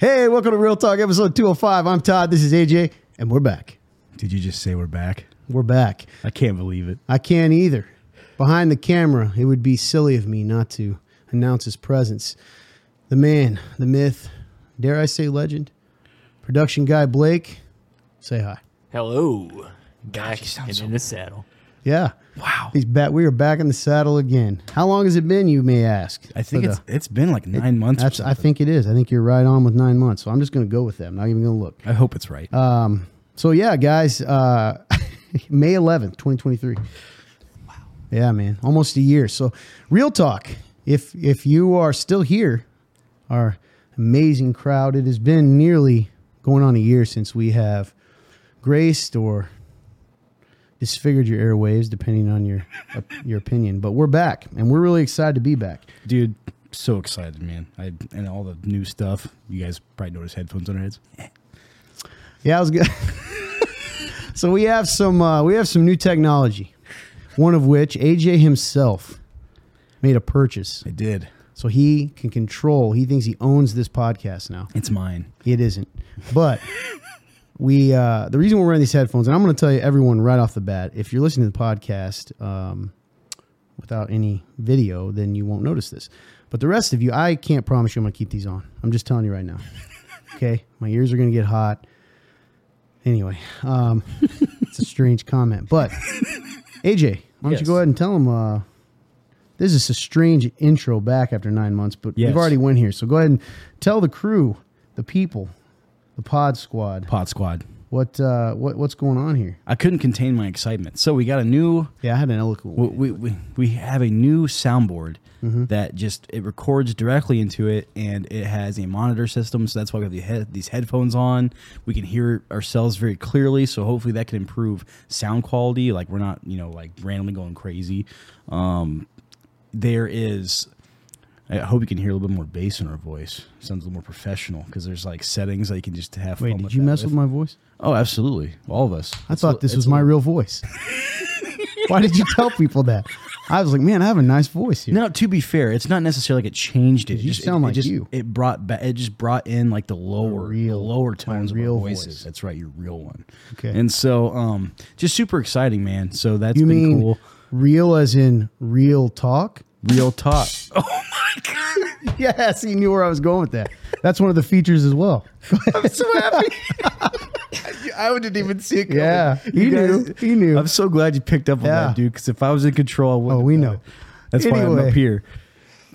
Hey, welcome to Real Talk episode 205. I'm Todd. This is AJ, and we're back. Did you just say we're back? We're back. I can't believe it. I can't either. Behind the camera, it would be silly of me not to announce his presence. The man, the myth, dare I say legend, production guy Blake. Say hi. Hello. Back you sound and so in the saddle. Yeah. Wow. He's back. We are back in the saddle again. How long has it been, you may ask? I think it's the- it's been like nine months. or that's I think it is. I think you're right on with nine months. So I'm just gonna go with that. I'm not even gonna look. I hope it's right. Um, so yeah, guys, uh, May 11th, 2023. Wow. Yeah, man, almost a year. So real talk. If if you are still here, our amazing crowd, it has been nearly going on a year since we have graced or disfigured your airwaves, depending on your your opinion. But we're back, and we're really excited to be back. Dude, so excited, man. I and all the new stuff. You guys probably noticed headphones on our heads. Yeah, I was good. so we have some uh, we have some new technology. One of which AJ himself made a purchase, I did. so he can control. He thinks he owns this podcast now. It's mine. It isn't, but we uh, the reason we're wearing these headphones, and I'm going to tell you everyone right off the bat. If you're listening to the podcast um, without any video, then you won't notice this. But the rest of you, I can't promise you I'm going to keep these on. I'm just telling you right now. Okay, my ears are going to get hot. Anyway, um, it's a strange comment, but AJ, why don't Yes. you go ahead and tell them? Uh, this is a strange intro back after nine months, but Yes. we've already went here. So go ahead and tell the crew, the people, the pod squad, Pod Squad. what uh, what what's going on here? I couldn't contain my excitement. So we got a new. Yeah, I had an eloquent. We we, we, we have a new soundboard Mm-hmm. that just it records directly into it, and it has a monitor system. So that's why we have the head, these headphones on. We can hear ourselves very clearly. So hopefully that can improve sound quality. Like we're not you know like randomly going crazy. Um, there is. I hope you can hear a little bit more bass in our voice. Sounds a little more professional because there's like settings that you can just have. Wait, fun did with you mess with my voice? Oh, absolutely, all of us. I thought this was my real voice. Why did you tell people that? I was like, man, I have a nice voice here. No, to be fair, it's not necessarily like it changed it. You It just, sound it, like it just, you. It brought back. It just brought in like the lower, real- lower tones real of our voices. voice. That's right, your real one. Okay. And so, um, just super exciting, man. So that's you been mean cool. real as in real talk? Real talk. Oh my god! Yes, he knew where I was going with that. That's one of the features as well. I'm so happy. I didn't even see it. Coming. Yeah, he You guys- knew. He knew. I'm so glad you picked up on Yeah. that, dude. Because if I was in control, I wouldn't. Oh, we know. it. That's why I'm up here.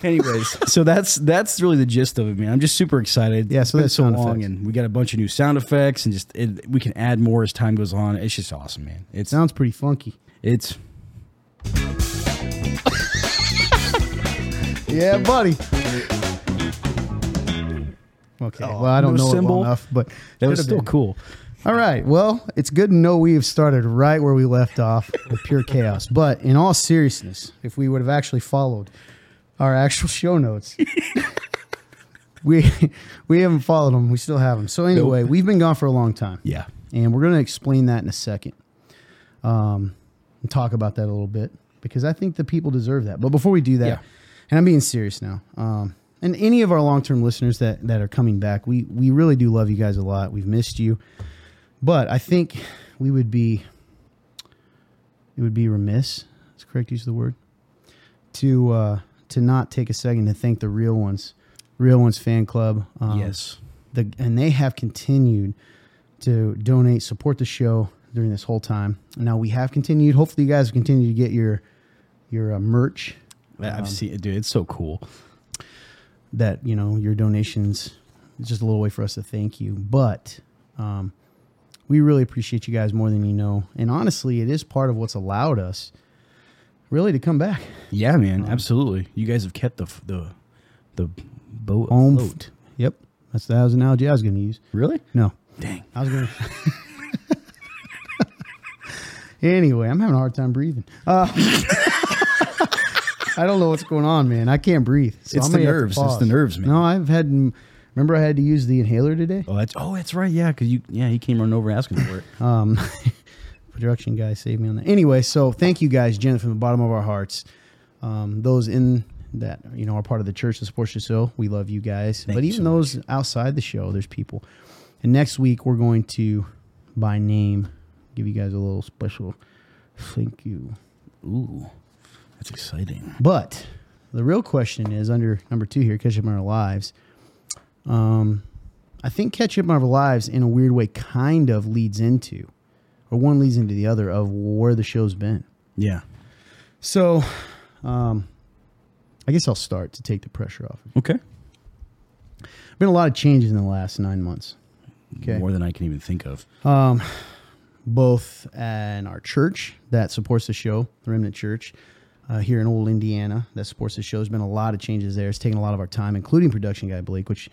Anyways, so that's that's really the gist of it, man. I'm just super excited. Yeah, It's so that's so long, effects. and we got a bunch of new sound effects, and just it, we can add more as time goes on. It's just awesome, man. It Sounds pretty funky. it's Yeah, buddy. Okay. Oh, well, I don't no know it well enough, but that was still been. cool. All right. Well, it's good to know we have started right where we left off with pure chaos. But in all seriousness, if we would have actually followed our actual show notes, we we haven't followed them. We still have them. So anyway, we've been gone for a long time, Yeah, and we're going to explain that in a second, um, and talk about that a little bit because I think the people deserve that. But before we do that, Yeah. And I'm being serious now. Um, and any of our long term listeners that that are coming back, we we really do love you guys a lot. We've missed you, but I think we would be it would be remiss. Is correct use of the word to uh, to not take a second to thank the real ones, real ones fan club. Um, yes, the and they have continued to donate, support the show during this whole time. Now we have continued. Hopefully, you guys continue to get your your uh, merch I've seen it, dude. It's so cool. that you know your donations is just a little way for us to thank you but um, we really appreciate you guys more than you know and honestly it is part of what's allowed us really to come back Yeah, man, absolutely. You guys have kept the the the boat home afloat. yep that's that was an analogy i was going to use Really? no Dang. i was going to anyway i'm having a hard time breathing uh, i don't know what's going on man i can't breathe so It's I'm the gonna have to nerves. It's the nerves, man. no i've had remember i had to use the inhaler today Oh, that's oh, that's right. Yeah, because you yeah he came running over asking for it. Um, production guy saved me on that. Anyway, so thank you guys, Jen, from the bottom of our hearts. Um, those in that you know are part of the church that supports the show. We love you guys. Thank but you even so those outside the show, there's people. And next week we're going to, by name, give you guys a little special thank you. Ooh, that's exciting. But the real question is under number two here, catch up on our lives. Um, I think catch up on our lives in a weird way kind of leads into, or one leads into the other of where the show's been. Yeah. So, um, I guess I'll start to take the pressure off. Okay. Been a lot of changes in the last nine months. Okay. More than I can even think of. Um, both in our church that supports the show, the Remnant Church, uh, here in Old Indiana that supports the show. There's been a lot of changes there. It's taken a lot of our time, including production guy Blake, which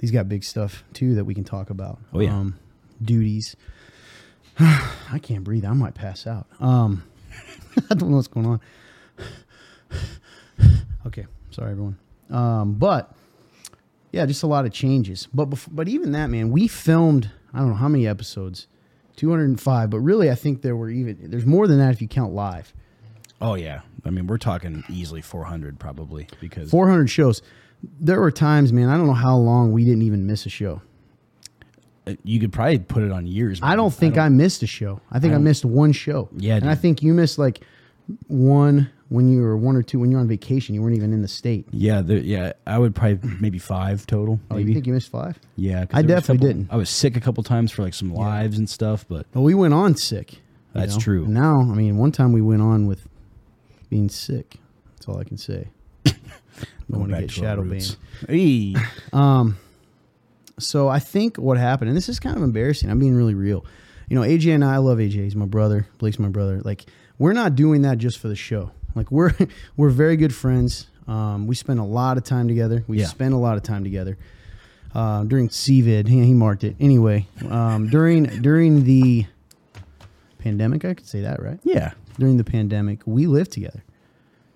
he's got big stuff too that we can talk about. Oh, yeah. Um, duties. I can't breathe. I might pass out. Um, I don't know what's going on. okay, sorry everyone. Um, but yeah, just a lot of changes. But but even that, man, we filmed I don't know how many episodes, two hundred and five. But really, I think there were even there's more than that if you count live. Oh yeah. I mean, we're talking easily 400 probably because Four hundred shows. There were times, man. I don't know how long we didn't even miss a show. uh, you could probably put it on years. I don't think I, missed a show. I think I, don't- missed one show. Yeah, and I think you missed like one when you were one or two when you were on vacation. You weren't even in the state. Yeah, there, yeah. I would probably maybe five total. Oh, Maybe. you think you missed five? Yeah, I there was a definitely couple- didn't. I was sick a couple times for like some lives and stuff, but Well, we went on sick. That's know? true. And now, I mean, one time we went on with being sick. That's all I can say. Going want to get shadow banned. Hey, Um, so I think what happened, and this is kind of embarrassing. I'm being really real. You know, AJ and I, I love AJ. He's my brother. Blake's my brother. Like, we're not doing that just for the show. Like, we're we're very good friends. Um, we spend a lot of time together. We Yeah. spend a lot of time together. Uh, during COVID, he, he marked it. Anyway, um, during during the pandemic, I could say that, right? yeah, during the pandemic, we lived together,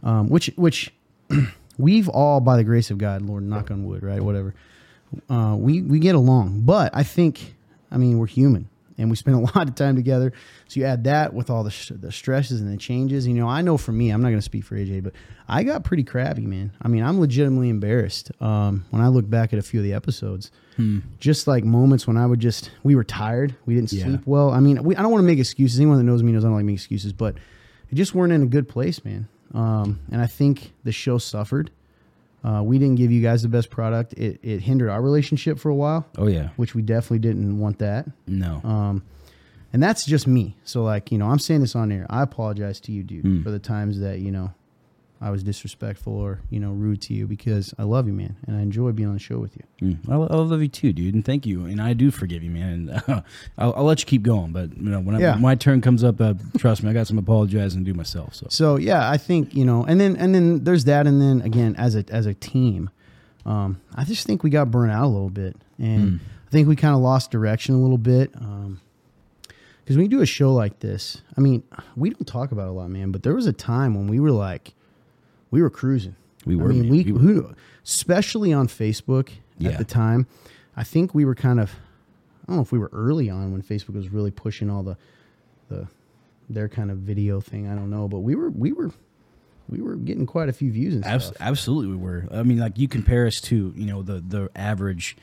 um, which which we've all, by the grace of God, Lord, knock on wood, right? Whatever. Uh, we we get along, but I think, I mean, we're human, and we spend a lot of time together. So you add that with all the sh- the stresses and the changes. You know, I know for me, I'm not going to speak for AJ, but I got pretty crabby, man. I mean, I'm legitimately embarrassed um, when I look back at a few of the episodes. Just like moments when I would just, we were tired, we didn't Yeah. sleep well. I mean, we, I don't want to make excuses. Anyone that knows me knows I don't like making excuses, but we just weren't in a good place, man. Um, and I think the show suffered. Uh, we didn't give you guys the best product. It, it hindered our relationship for a while, oh yeah, which we definitely didn't want that. no, Um, and that's just me. So, like, you know, I'm saying this on air. I apologize to you, dude, Hmm. for the times that, you know, I was disrespectful or, you know, rude to you because I love you, man. And I enjoy being on the show with you. Mm. I, I love you too, dude, and thank you. And I do forgive you, man. And uh, I'll, I'll let you keep going, but you know when, I, Yeah. when my turn comes up, uh, trust me, I got some apologizing to do myself. So So yeah, I think you know, and then and then there's that, and then again as a as a team, um, I just think we got burnt out a little bit, and I think we kind of lost direction a little bit. Um, because when you do a show like this, I mean, we don't talk about it a lot, man. But there was a time when we were like, we were cruising. We were, I mean, we, We who, especially on Facebook Yeah. at the time. I think we were kind of, I don't know if we were early on when Facebook was really pushing all the, the, their kind of video thing. I don't know, but we were we were we were getting quite a few views and Abs- stuff. absolutely, we were. I mean, like you compare us to you know the the average,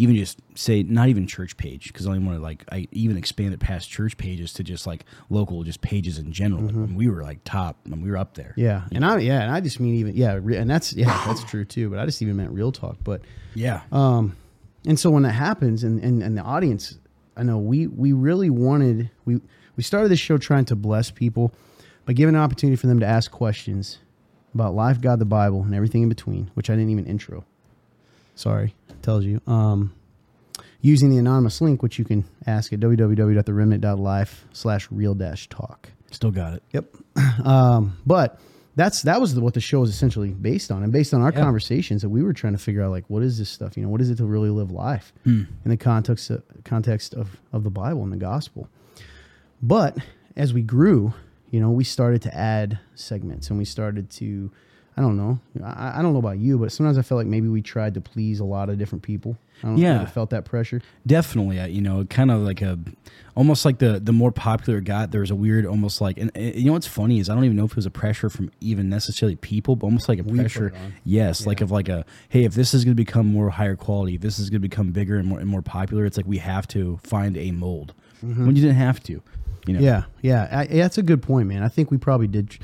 even just say not even church page because I only want to like I even expand it past church pages to just like local just pages in general. And we were like top, and we were up there. Mm-hmm. Yeah, and I yeah, and I just mean even yeah, re- and that's yeah, that's true too. But I just even meant real talk. But yeah, um, and so when that happens, and and, and the audience, I know we we really wanted we we started this show trying to bless people by giving an opportunity for them to ask questions about life, God, the Bible, and everything in between, which I didn't even intro. Sorry, tells you. Um, using the anonymous link, which you can ask at www.theremnant.life slash real dash talk. still got it. Yep. Um, but that's that was what the show is essentially based on, and based on our Yeah. conversations that we were trying to figure out, like, what is this stuff? You know, what is it to really live life Hmm. in the context of, context of of the Bible and the gospel? But as we grew, you know, we started to add segments, and we started to. I don't know. I, I don't know about you, but sometimes I felt like maybe we tried to please a lot of different people. I don't know Yeah. if you felt that pressure. Definitely, you know, kind of like a, almost like the the more popular it got, there was a weird, almost like, and, and you know what's funny is I don't even know if it was a pressure from even necessarily people, but almost like a We pressure, yes, like of like a, hey, if this is going to become more higher quality, if this is going to become bigger and more and more popular, it's like we have to find a mold when you didn't have to, you know. Mm-hmm. Yeah, yeah, I, that's a good point, man. I think we probably did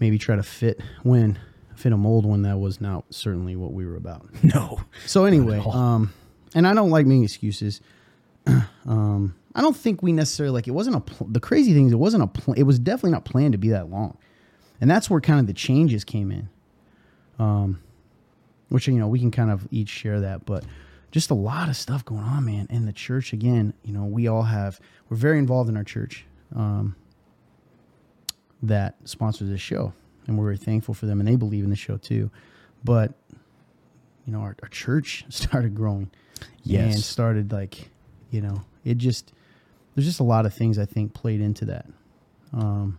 maybe try to fit when fit a mold when that was not certainly what we were about. No. So anyway, um, and I don't like making excuses. um, I don't think we necessarily like it wasn't a. Pl- the crazy thing is it wasn't a. Pl- it was definitely not planned to be that long, and that's where kind of the changes came in. Um, which you know we can kind of each share that, but just a lot of stuff going on, man. And the church again, you know, we all have we're very involved in our church. Um, that sponsors this show, and we're very thankful for them, and they believe in the show too. But you know, our, our church started growing, Yes. and started like, you know, it just there's just a lot of things I think played into that. Um,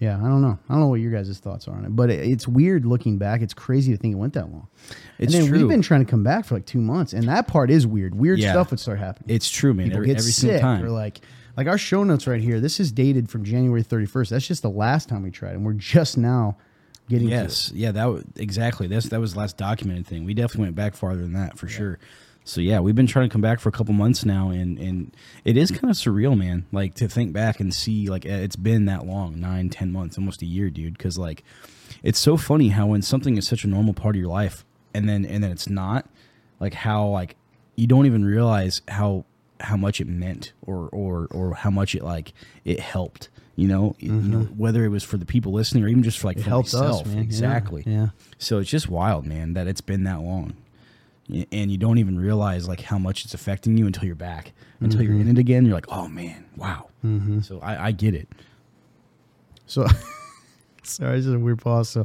yeah, I don't know. I don't know what your guys' thoughts are on it, but it, it's weird looking back. It's crazy to think it went that long. It's and then true. we've been trying to come back for like two months, and that part is weird. Weird Yeah. stuff would start happening It's true, man. people Every, get every sick single time. or like like our show notes right here. This is dated from January 31st. That's just the last time we tried, and we're just now getting Yes, yeah, that was, exactly. That's that was the last documented thing. We definitely went back farther than that for sure. So yeah, we've been trying to come back for a couple months now, and and it is kind of surreal, man. Like to think back and see, like eh, it's been that long, nine, ten months, almost a year, dude. Because like, it's so funny how when something is such a normal part of your life, and then and then it's not, like how like you don't even realize how how much it meant or or or how much it like it helped. You know, you know whether it was for the people listening or even just for like Mm-hmm. It for helped us, myself. man. Exactly. yeah. So it's just wild, man, that it's been that long. And you don't even realize like how much it's affecting you until you're back. Until you're in it again, you're like, oh man, wow. So I, I get it. So, sorry, this is a weird pause. So,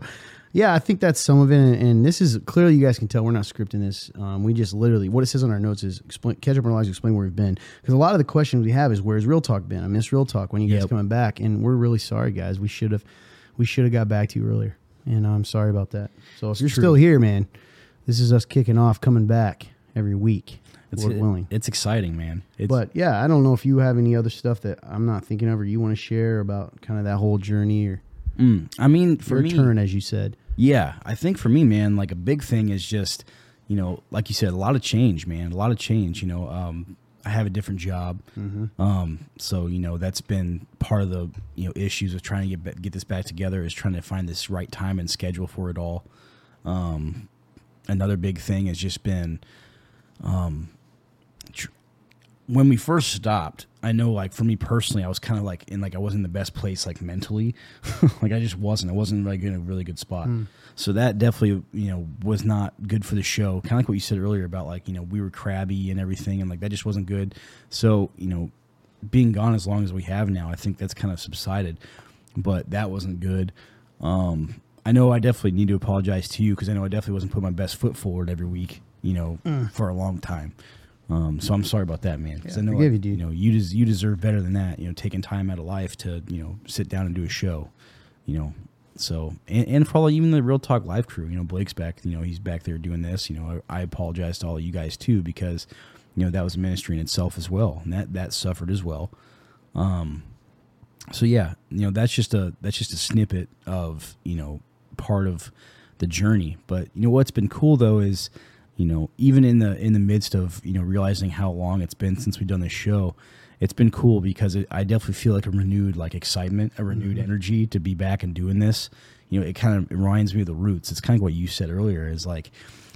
yeah, I think that's some of it. And, and this is clearly, you guys can tell we're not scripting this. Um, we just literally, what it says on our notes is explain, catch up on our lives, explain where we've been. Because a lot of the questions we have is, where's Real Talk been? I miss Real Talk when you guys Yep. coming back. And we're really sorry, guys. We should have, we should have got back to you earlier. And I'm sorry about that. So, if you're true. still here, man, this is us kicking off, coming back every week. It's Lord willing. It's exciting, man. It's, But yeah, I don't know if you have any other stuff that I'm not thinking of or you want to share about kind of that whole journey or mm, I mean, for your me, turn, as you said. Yeah, I think for me, man, like a big thing is just, you know, like you said, a lot of change, man, a lot of change. You know, um, I have a different job, um, so you know that's been part of the you know issues of trying to get get this back together is trying to find this right time and schedule for it all. Um, another big thing has just been, um, tr- when we first stopped. I know, like for me personally, I was kind of like in like I wasn't in the best place like mentally, like I just wasn't. I wasn't like in a really good spot. So that definitely you know was not good for the show. Kind of like what you said earlier about like you know we were crabby and everything, and like that just wasn't good. So you know, being gone as long as we have now, I think that's kind of subsided. But that wasn't good. Um, I know I definitely need to apologize to you because I know I definitely wasn't putting my best foot forward every week. You know, for a long time. Um, so I'm sorry about that, man. 'cause Yeah, I know, like, you, dude. know, you des- you deserve better than that. You know, taking time out of life to you know sit down and do a show. You know, so and, and for all even the Real Talk Live crew, you know, Blake's back. You know, he's back there doing this. You know, I, I apologize to all of you guys too because you know that was a ministry in itself as well, and that that suffered as well. Um, so yeah, you know that's just a that's just a snippet of you know part of the journey. But you know what's been cool though is you know even in the in the midst of you know realizing how long it's been since we've done this show, it's been cool because it, I definitely feel like a renewed like excitement, a renewed mm-hmm. energy to be back and doing this. You know, it kind of reminds me of the roots. It's kind of what you said earlier. Is like,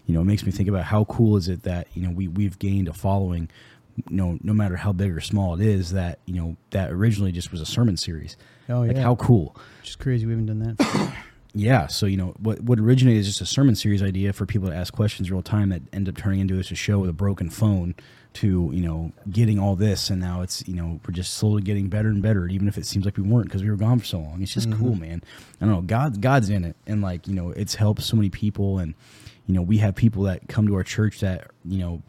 you know, it makes me think about how cool is it that you know we we've gained a following you know, no matter how big or small it is, that you know that originally just was a sermon series. Oh, like yeah. how cool. Is crazy. We haven't done that. Yeah, so you know what what originated is just a sermon series idea for people to ask questions real time that end up turning into just a show with a broken phone to you know getting all this and now it's you know we're just slowly getting better and better even if it seems like we weren't because we were gone for so long. It's just mm-hmm. cool, man. I don't know. God God's in it and like you know it's helped so many people and you know we have people that come to our church that you know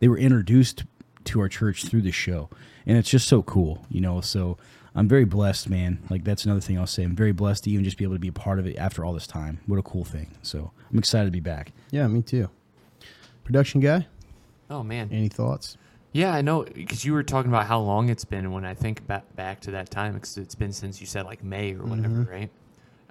they were introduced to our church through the show and it's just so cool you know so I'm very blessed, man. Like that's another thing I'll say. I'm very blessed to even just be able to be a part of it after all this time. What a cool thing. So I'm excited to be back. Yeah, me too. Production guy, Oh man. any thoughts? Yeah, I know because you were talking about how long it's been. When I think back back to that time, because it's been since you said like May or whatever, Mm-hmm. right?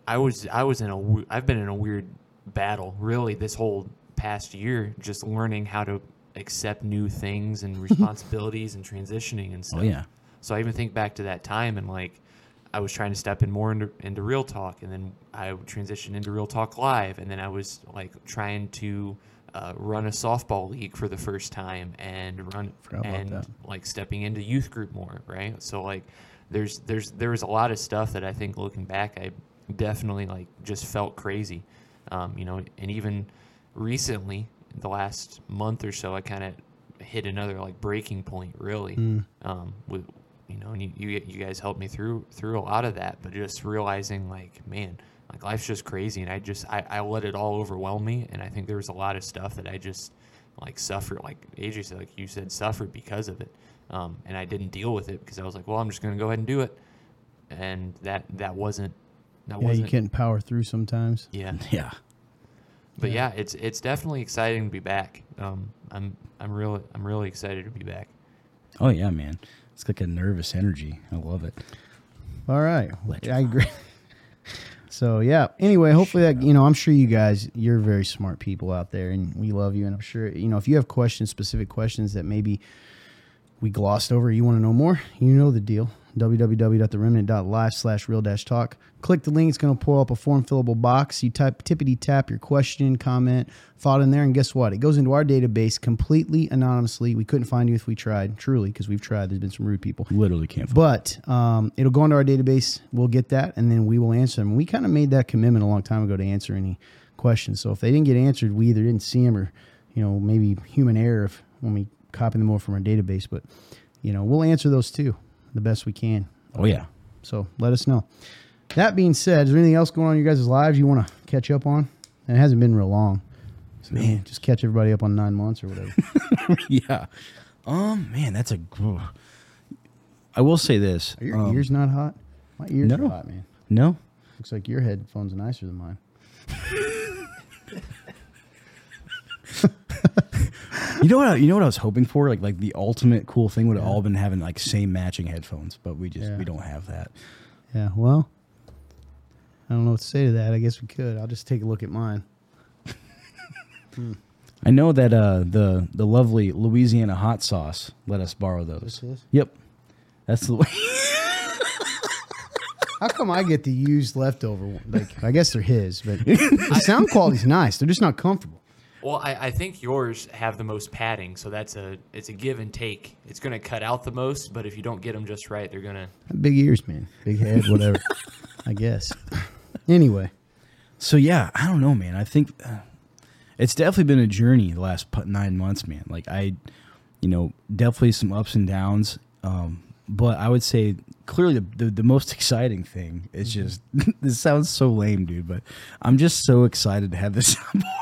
I was I was in a I've been in a weird battle really this whole past year, just learning how to accept new things and responsibilities and transitioning and stuff. Oh yeah. So I even think back to that time and like I was trying to step in more into, into real talk and then I transitioned into real talk live and then I was like trying to uh, run a softball league for the first time and run and like stepping into youth group more right? So like there's there's there was a lot of stuff that I think looking back I definitely like just felt crazy. Um, you know and even recently the last month or so I kind of hit another like breaking point really. Mm. um, with you know and you, you you guys helped me through through a lot of that but just realizing like man like life's just crazy and I just I, I let it all overwhelm me and I think there was a lot of stuff that I just like suffered like AJ said like you said suffered because of it um, and I didn't deal with it because I was like well I'm just gonna go ahead and do it and that that wasn't that Yeah, wasn't You can't power through sometimes. yeah Yeah. but yeah. it's it's definitely exciting to be back um, I'm I'm really I'm really excited to be back Oh yeah, man. It's like a nervous energy. I love it. All right, I agree. so yeah. Anyway, hopefully that you know, I'm sure you guys, you're very smart people out there, and we love you. And I'm sure you know if you have questions, specific questions that maybe we glossed over, you want to know more, you know the deal. www.theremnant.life slash real dash talk. Click the link. It's going to pull up a form fillable box. You type tippity tap your question, comment, thought in there, and guess what? It goes into our database completely anonymously. We couldn't find you if we tried, truly, because we've tried. There's been some rude people. Literally can't. But um, it'll go into our database. We'll get that, and then we will answer them. We kind of made that commitment a long time ago to answer any questions. So if they didn't get answered, we either didn't see them or, you know, maybe human error if, when we copy them over from our database. But, you know, we'll answer those too the best we can. Oh yeah. So let us know. That being said, is there anything else going on in your guys' lives you want to catch up on? And it hasn't been real long. So Man. just catch everybody up on nine months or whatever. yeah. Um, man, that's a. I will say this. Are your um, ears not hot? My ears no. are hot, man. No. Looks like your headphones are nicer than mine. You know what? I, you know what I was hoping for? Like, like the ultimate cool thing would have all been having like same matching headphones, but we just Yeah. we don't have that. Yeah, well, I don't know what to say to that. I guess we could. I'll just take a look at mine. I know that uh, the the lovely Louisiana hot sauce let us borrow those. Yep, that's the way. How come I get the used leftover one? Like, I guess they're his, but the sound quality's nice. They're just not comfortable. Well, I, I think yours have the most padding, so that's a it's a give and take. It's going to cut out the most, but if you don't get them just right, they're gonna. Big ears, man. Big head, whatever. I guess. Anyway, So yeah, I don't know, man. I think uh, it's definitely been a journey the last pu- nine months, man. Like I, you know, definitely some ups and downs. Um, but I would say clearly the, the, the most exciting thing is just this sounds so lame, dude, but I'm just so excited to have this on board.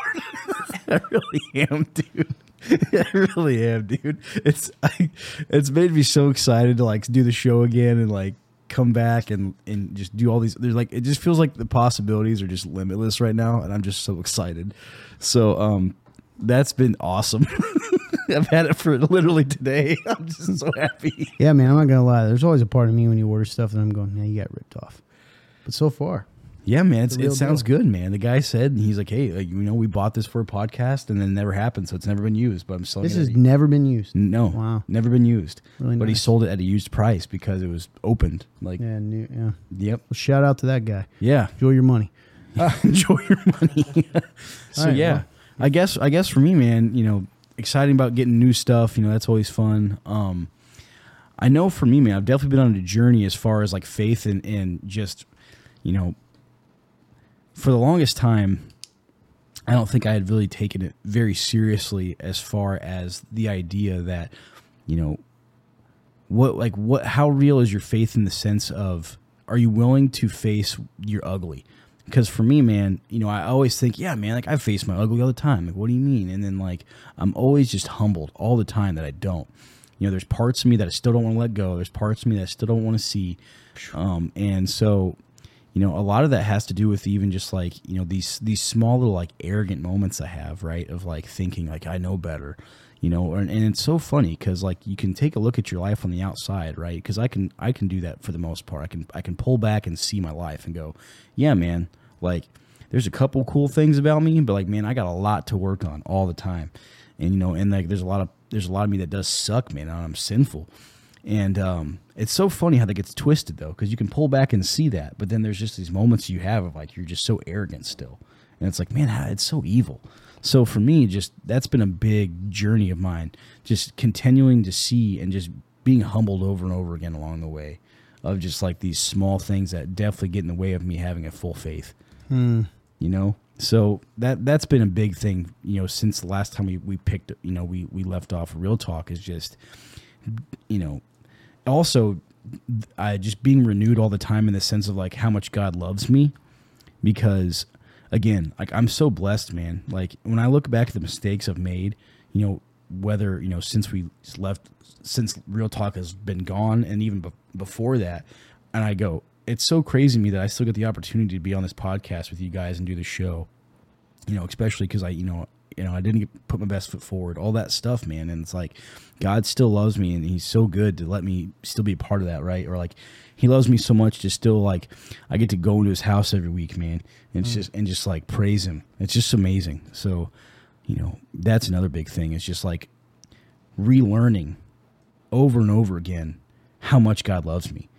I really am, dude. I really am, dude. It's I, it's made me so excited to like do the show again and like come back and and just do all these. There's like it just feels like the possibilities are just limitless right now, and I'm just so excited. So um, that's been awesome. I've had it for literally today. I'm just so happy. yeah, man. I'm not gonna lie. There's always a part of me when you order stuff that I'm going, "Yeah, you got ripped off." But so far, Yeah, man, it's, it real sounds deal. good, man. The guy said he's like, hey, like, you know, we bought this for a podcast, and then it never happened, so it's never been used. But I'm selling this it. has never been used. no, Wow. never been used. Really but he sold it at a used price because it was opened. Like, Yeah, new, yeah. yep, Well, shout out to that guy. yeah. Enjoy your money. enjoy your money. so right, yeah, well. I guess I guess for me, man, you know, exciting about getting new stuff. You know, that's always fun. Um, I know for me, man, I've definitely been on a journey as far as like faith and and just, you know, for the longest time. I don't think I had really taken it very seriously as far as the idea that, you know, what like what how real is your faith in the sense of are you willing to face your ugly because for me man you know i always think yeah man like i face my ugly all the time like what do you mean and then like i'm always just humbled all the time that i don't you know, there's parts of me that I still don't want to let go. There's parts of me that I still don't want to see. Um, and so, you know, a lot of that has to do with even just like, you know, these, these small little like arrogant moments I have, right. Of like thinking like I know better, you know, and, and it's so funny because like you can take a look at your life on the outside, right. Because I can, I can do that for the most part. I can, I can pull back and see my life and go, yeah, man, like there's a couple cool things about me, but like, man, I got a lot to work on all the time. And, you know, and like there's a lot of, there's a lot of me that does suck, man. I'm sinful. And um, it's so funny how that gets twisted though, because you can pull back and see that, but then there's just these moments you have of like you're just so arrogant still, and it's like, man, it's so evil. So for me, just that's been a big journey of mine, just continuing to see and just being humbled over and over again along the way, of just like these small things that definitely get in the way of me having a full faith. Hmm. You know, so that that's been a big thing. You know, since the last time we we picked, you know, we we left off real talk is just, you know, also I just being renewed all the time in the sense of like how much God loves me because again like I'm so blessed man. Like when I look back at the mistakes I've made you know whether you know since we left since real talk has been gone and even be- before that and I go it's so crazy to me that I still get the opportunity to be on this podcast with you guys and do the show you know especially because I you know you know I didn't get, put my best foot forward all that stuff man and it's like God still loves me and he's so good to let me still be a part of that, right? Or like he loves me so much to still like I get to go into his house every week, man. And it's just and just like praise him. It's just amazing. So, you know, that's another big thing. It's just like relearning over and over again how much God loves me.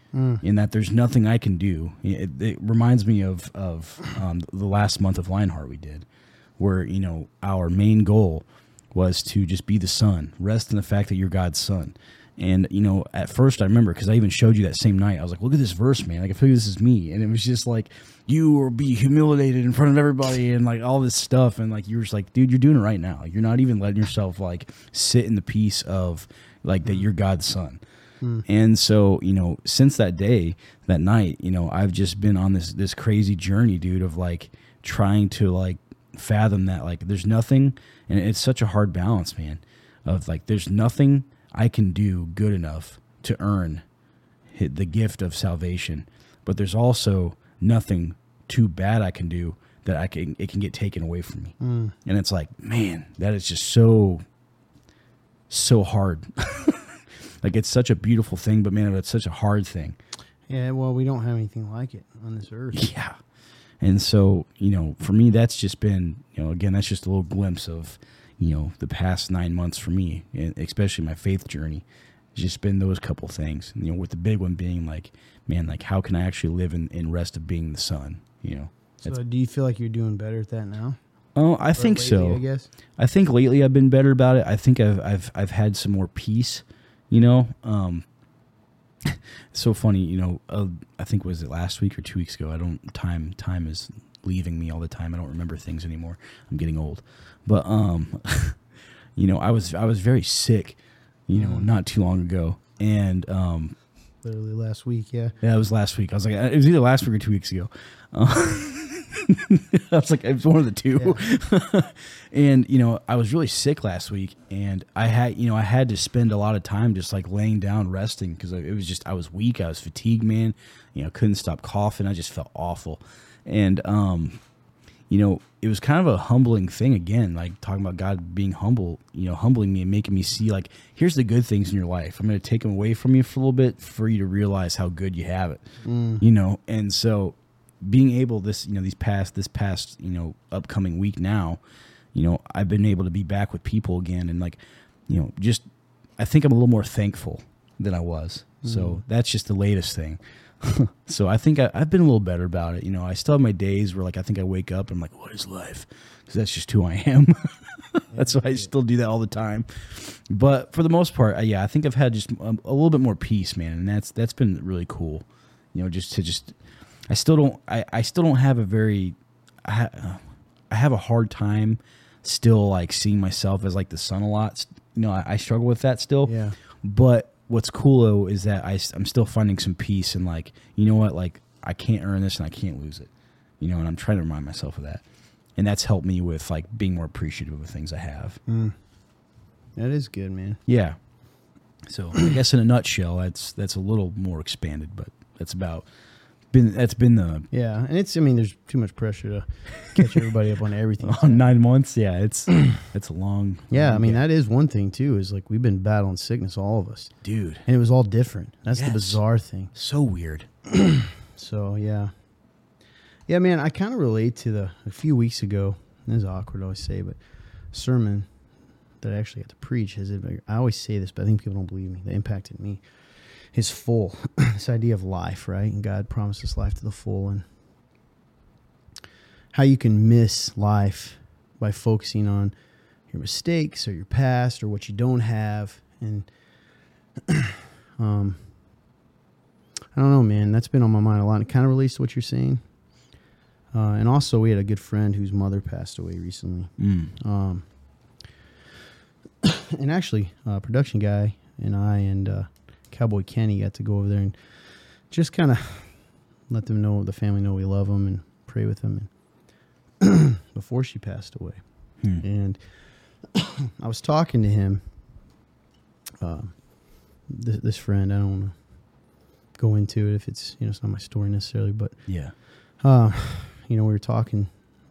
In that there's nothing I can do. It, it reminds me of of um, the last month of Lionheart we did, where you know our main goal was to just be the son, rest in the fact that you're God's son. And you know, at first I remember because I even showed you that same night. I was like, "Look at this verse, man! Like I feel like this is me." And it was just like, "You will be humiliated in front of everybody," and like all this stuff. And like you were just like, "Dude, you're doing it right now. Like, you're not even letting yourself like sit in the peace of like that you're God's son." Hmm. And so, you know, since that day, that night, you know, I've just been on this this crazy journey, dude, of like trying to like fathom that like there's nothing and it's such a hard balance, man, of like there's nothing I can do good enough to earn the gift of salvation, but there's also nothing too bad I can do that I can it can get taken away from me. Hmm. And it's like, man, that is just so so hard. like it's such a beautiful thing, but man, it's such a hard thing. Yeah, well, we don't have anything like it on this earth. Yeah. And so, you know, for me, that's just been, you know, again, that's just a little glimpse of, you know, the past nine months for me, and especially my faith journey. It's just been those couple things, you know, with the big one being like, man, like, how can I actually live in, in rest of being the son, you know? So, do you feel like you're doing better at that now? Oh, I Or think lately, so. I guess. I think lately I've been better about it. I think I've I've I've had some more peace. You know, um, so funny. You know, uh, I think was it last week or two weeks ago. I don't time time is leaving me all the time. I don't remember things anymore. I'm getting old. But um, you know, I was I was very sick. You know, not too long ago, and um, Literally last week, yeah. yeah, it was last week. I was like, it was either last week or two weeks ago. Uh, I was like, it was one of the two. and you know, I was really sick last week, and I had, you know, I had to spend a lot of time just like laying down, resting because it was just I was weak. I was fatigued, man. You know, couldn't stop coughing. I just felt awful, and um, you know, it was kind of a humbling thing again, like talking about God being humble, you know, humbling me and making me see like, here's the good things in your life. I'm going to take them away from you for a little bit for you to realize how good you have it, you know? And so being able this, you know, these past, this past, you know, upcoming week now, you know, I've been able to be back with people again and like, you know, just, I think I'm a little more thankful than I was. So mm-hmm. that's just the latest thing. so I think I, I've been a little better about it. You know, I still have my days where like I think I wake up and I'm like, what is life? Because that's just who I am. that's why I still do that all the time. But for the most part, yeah, I think I've had just a, a little bit more peace, man, and that's that's been really cool. You know, just to just, I still don't, I, I still don't have a very, I, ha, uh, I have a hard time still like seeing myself as like the son a lot. You know, I, I struggle with that still. Yeah. But what's cool though is that I, I'm still finding some peace and like, you know what, like I can't earn this and I can't lose it, you know, and I'm trying to remind myself of that. And that's helped me with like being more appreciative of things I have. That is good, man. Yeah. So I guess in a nutshell, that's that's a little more expanded, but that's about been that's been the Yeah, and it's I mean, there's too much pressure to catch everybody up on everything. on nine months. Yeah, it's it's a long. Yeah, I mean that is one thing too. Is like we've been battling sickness, all of us, dude, and it was all different. That's the bizarre thing. so weird. So yeah, yeah, man. I kind of relate to the a few weeks ago. This is awkward I always say, but sermon that I actually had to preach has. I always say this, but I think people don't believe me. That impacted me. Is full. this idea of life, right? And God promised us life to the full, and how you can miss life by focusing on your mistakes or your past or what you don't have, and um. I don't know, man. That's been on my mind a lot. It kind of relates to what you're saying. Uh, and also, we had a good friend whose mother passed away recently. Mm. Um, and actually, uh, production guy and I and uh, Cowboy Kenny got to go over there and just kind of let them know, the family know we love them and pray with them. And before she passed away, Hmm. and I was talking to him. Um, this, this friend, I don't want to go into it if it's you know it's not my story necessarily, but Yeah. uh, you know, we were talking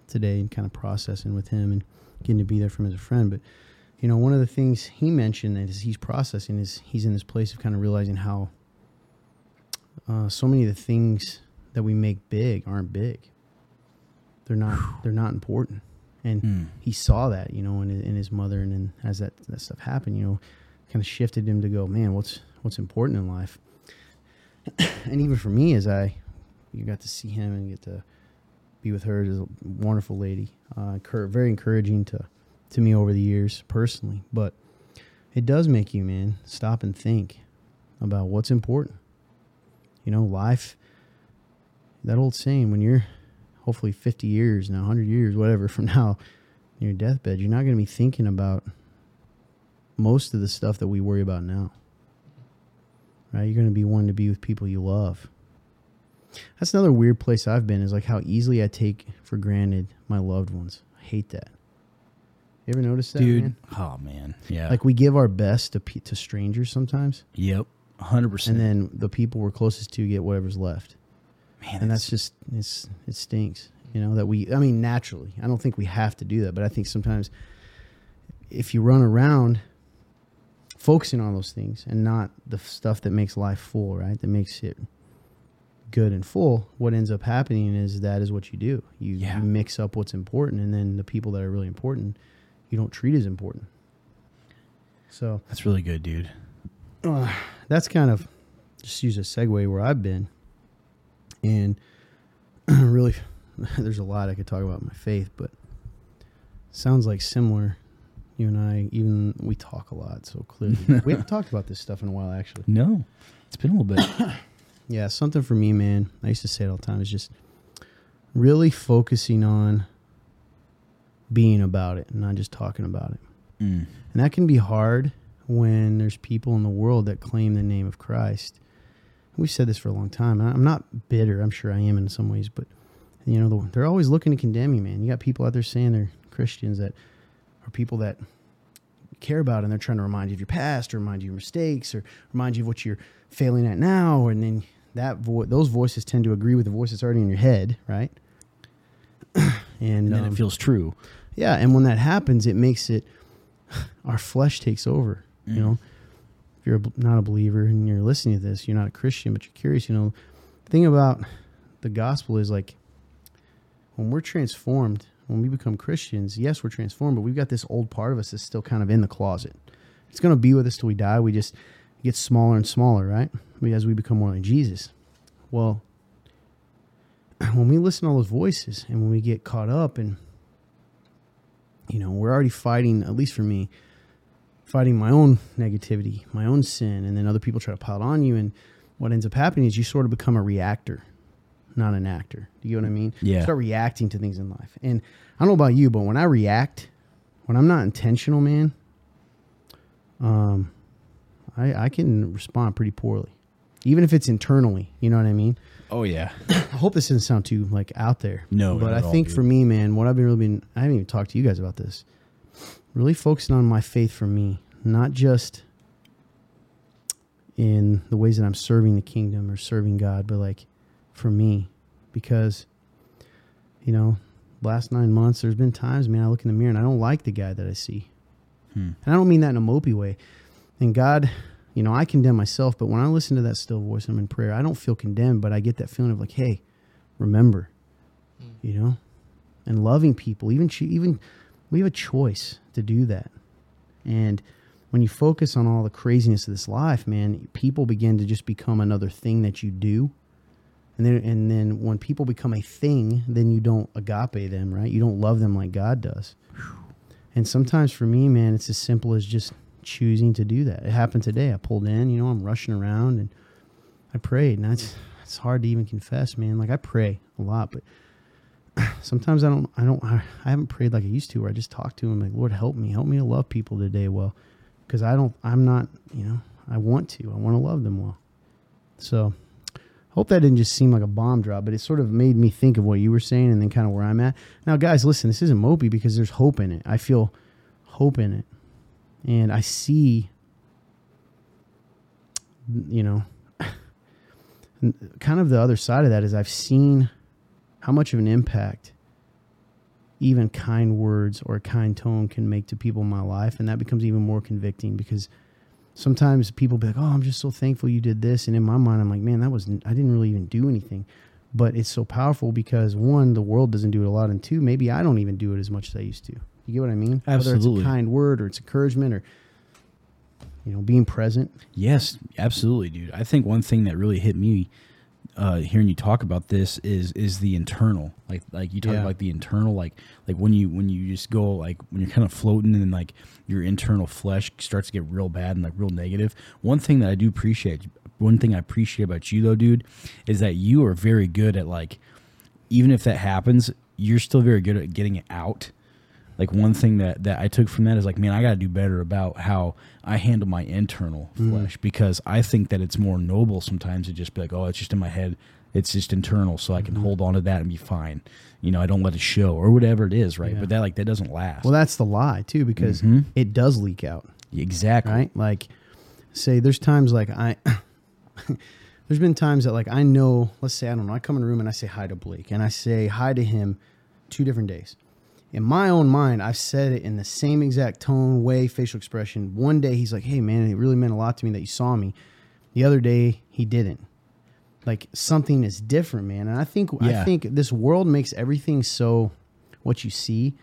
today and kind of processing with him and getting to be there from a friend. But, you know, one of the things he mentioned is he's processing is he's in this place of kind of realizing how uh, so many of the things that we make big aren't big. They're not. They're not important. And Mm. he saw that, you know, in, in his mother, and then as that that stuff happened, you know, kind of shifted him to go, man, what's what's important in life. and even for me, as I you got to see him and get to be with her as a wonderful lady. Uh, very encouraging to to me over the years personally, but it does make you, man, stop and think about what's important. You know, life. That old saying: when you're hopefully 50 years now, 100 years, whatever from now, in your deathbed, you're not going to be thinking about most of the stuff that we worry about now. Right? You're going to be wanting to be with people you love. That's another weird place I've been is like how easily I take for granted my loved ones. I hate that. You ever notice that, dude. man? Oh man, yeah. Like we give our best to pe- to strangers sometimes, yep, hundred and percent. And then the people we're closest to get whatever's left. Man, and that's just it's it stinks you know that we i mean naturally i don't think we have to do that but i think sometimes if you run around focusing on those things and not the stuff that makes life full right that makes it good and full what ends up happening is that is what you do you, Yeah. you mix up what's important and then the people that are really important you don't treat as important so that's really good, dude. uh, that's kind of just use a segue where I've been, and really, there's a lot I could talk about my faith, but sounds like similar. You and I, even we talk a lot, so clearly we haven't talked about this stuff in a while, actually. No, it's been a little bit. Yeah, something for me, man. I used to say it all the time. Is just really focusing on being about it, and not just talking about it. Mm. And that can be hard when there's people in the world that claim the name of Christ. We've said this for a long time. I'm not bitter. I'm sure I am in some ways, but you know, they're always looking to condemn you, man. You got people out there saying they're Christians that are people that care about, and they're trying to remind you of your past, or remind you of your mistakes, or remind you of what you're failing at now, and then that vo- those voices tend to agree with the voice that's already in your head, right? and And then um, it feels true. yeah, and when that happens, it makes it our flesh takes over. You Mm. know, if you're not a believer and you're listening to this, you're not a Christian, but you're curious. You know, the thing about the gospel is like when we're transformed, when we become Christians, yes, we're transformed, but we've got this old part of us that's still kind of in the closet. It's going to be with us till we die. We just get smaller and smaller, right? As we become more like Jesus. Well, when we listen to all those voices and when we get caught up and you know, we're already fighting, at least for me, fighting my own negativity, my own sin, and then other people try to pile it on you. And what ends up happening is you sort of become a reactor, not an actor. Do you know what I mean? Yeah. Start reacting to things in life. And I don't know about you, but when I react, when I'm not intentional, man, um, I, I can respond pretty poorly. Even if it's internally, you know what I mean? Oh yeah. I hope this doesn't sound too like out there. No, but I all, think dude. for me, man, what I've been really been I haven't even talked to you guys about this. Really focusing on my faith for me, not just in the ways that I'm serving the kingdom or serving God, but like for me, because you know, last nine months, there's been times, man, I look in the mirror and I don't like the guy that I see. Hmm. And I don't mean that in a mopey way. And God, you know, I condemn myself, but when I listen to that still voice, I'm in prayer, I don't feel condemned, but I get that feeling of like, hey, remember, hmm. you know, and loving people, even, even we have a choice to do that. And when you focus on all the craziness of this life, man, people begin to just become another thing that you do. And then, and then when people become a thing, then you don't agape them, right? You don't love them like God does. And sometimes for me, man, it's as simple as just choosing to do that. It happened today. I pulled in, you know, I'm rushing around and I prayed. And that's it's hard to even confess, man. Like I pray a lot, but sometimes I don't I don't I, haven't prayed like I used to where I just talk to him like, Lord, help me. Help me to love people today well. Because I don't I'm not, you know, I want to. I want to love them well. So hope that didn't just seem like a bomb drop, but it sort of made me think of what you were saying and then kind of where I'm at. Now, guys, listen, this isn't mopey because there's hope in it. I feel hope in it. And I see, you know, kind of the other side of that is I've seen how much of an impact even kind words or a kind tone can make to people in my life. And that becomes even more convicting because sometimes people be like, "Oh, I'm just so thankful you did this," and in my mind, I'm like, "Man, that was I didn't really even do anything." But it's so powerful because one, the world doesn't do it a lot, and two, maybe I don't even do it as much as I used to. You get what I mean? Whether Absolutely. it's a kind word or it's encouragement or you know being present. Yes, absolutely, dude. I think one thing that really hit me uh, hearing you talk about this is is the internal, like like you talk Yeah. about the internal, like like when you when you just go like when you're kind of floating and like your internal flesh starts to get real bad and like real negative. One thing that I do appreciate, one thing I appreciate about you though, dude, is that you are very good at like even if that happens, you're still very good at getting it out like one thing that that I took from that is like, man, I got to do better about how I handle my internal flesh because I think that it's more noble sometimes to just be like, oh, it's just in my head, it's just internal, so I can hold on to that and be fine. You know, I don't let it show or whatever it is, right? Yeah. But that like that doesn't last. Well, that's the lie too, because Mhm. it does leak out. exactly. right? Like, say there's times like I, there's been times that like I know, let's say I don't know, I come in a room and I say hi to Blake and I say hi to him two different days. In my own mind, I've said it in the same exact tone, way, facial expression. One day he's like, "Hey man, it really meant a lot to me that you saw me." The other day he didn't. Like something is different, man. And I think Yeah. I think this world makes everything so what you see.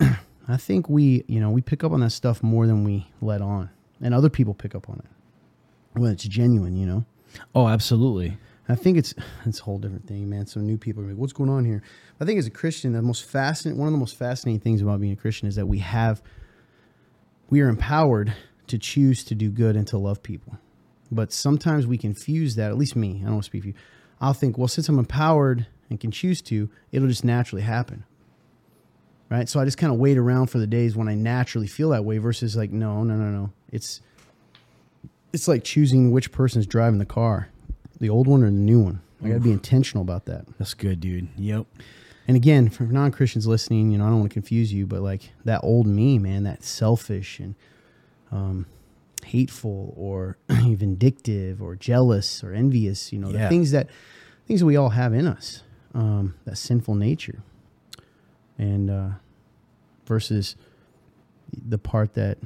I think we, you know, we pick up on that stuff more than we let on, and other people pick up on it when it's genuine, you know. Oh, absolutely. I think it's it's a whole different thing, man. So new people are like, "What's going on here?" I think as a Christian, the most fascinating, one of the most fascinating things about being a Christian is that we have, we are empowered to choose to do good and to love people, but sometimes we confuse that. At least me, I don't want to speak for you. I'll think, well, since I'm empowered and can choose to, it'll just naturally happen. Right. So I just kind of wait around for the days when I naturally feel that way versus like, no, no, no, no. It's it's like choosing which person's driving the car, the old one or the new one. I got to be intentional about that. That's good, dude. Yep. And again, for non Christians listening, you know, I don't want to confuse you, but like that old me, man, that selfish and um, hateful or vindictive or jealous or envious, you know, the things that things that we all have in us, um, that sinful nature, and uh, versus the part that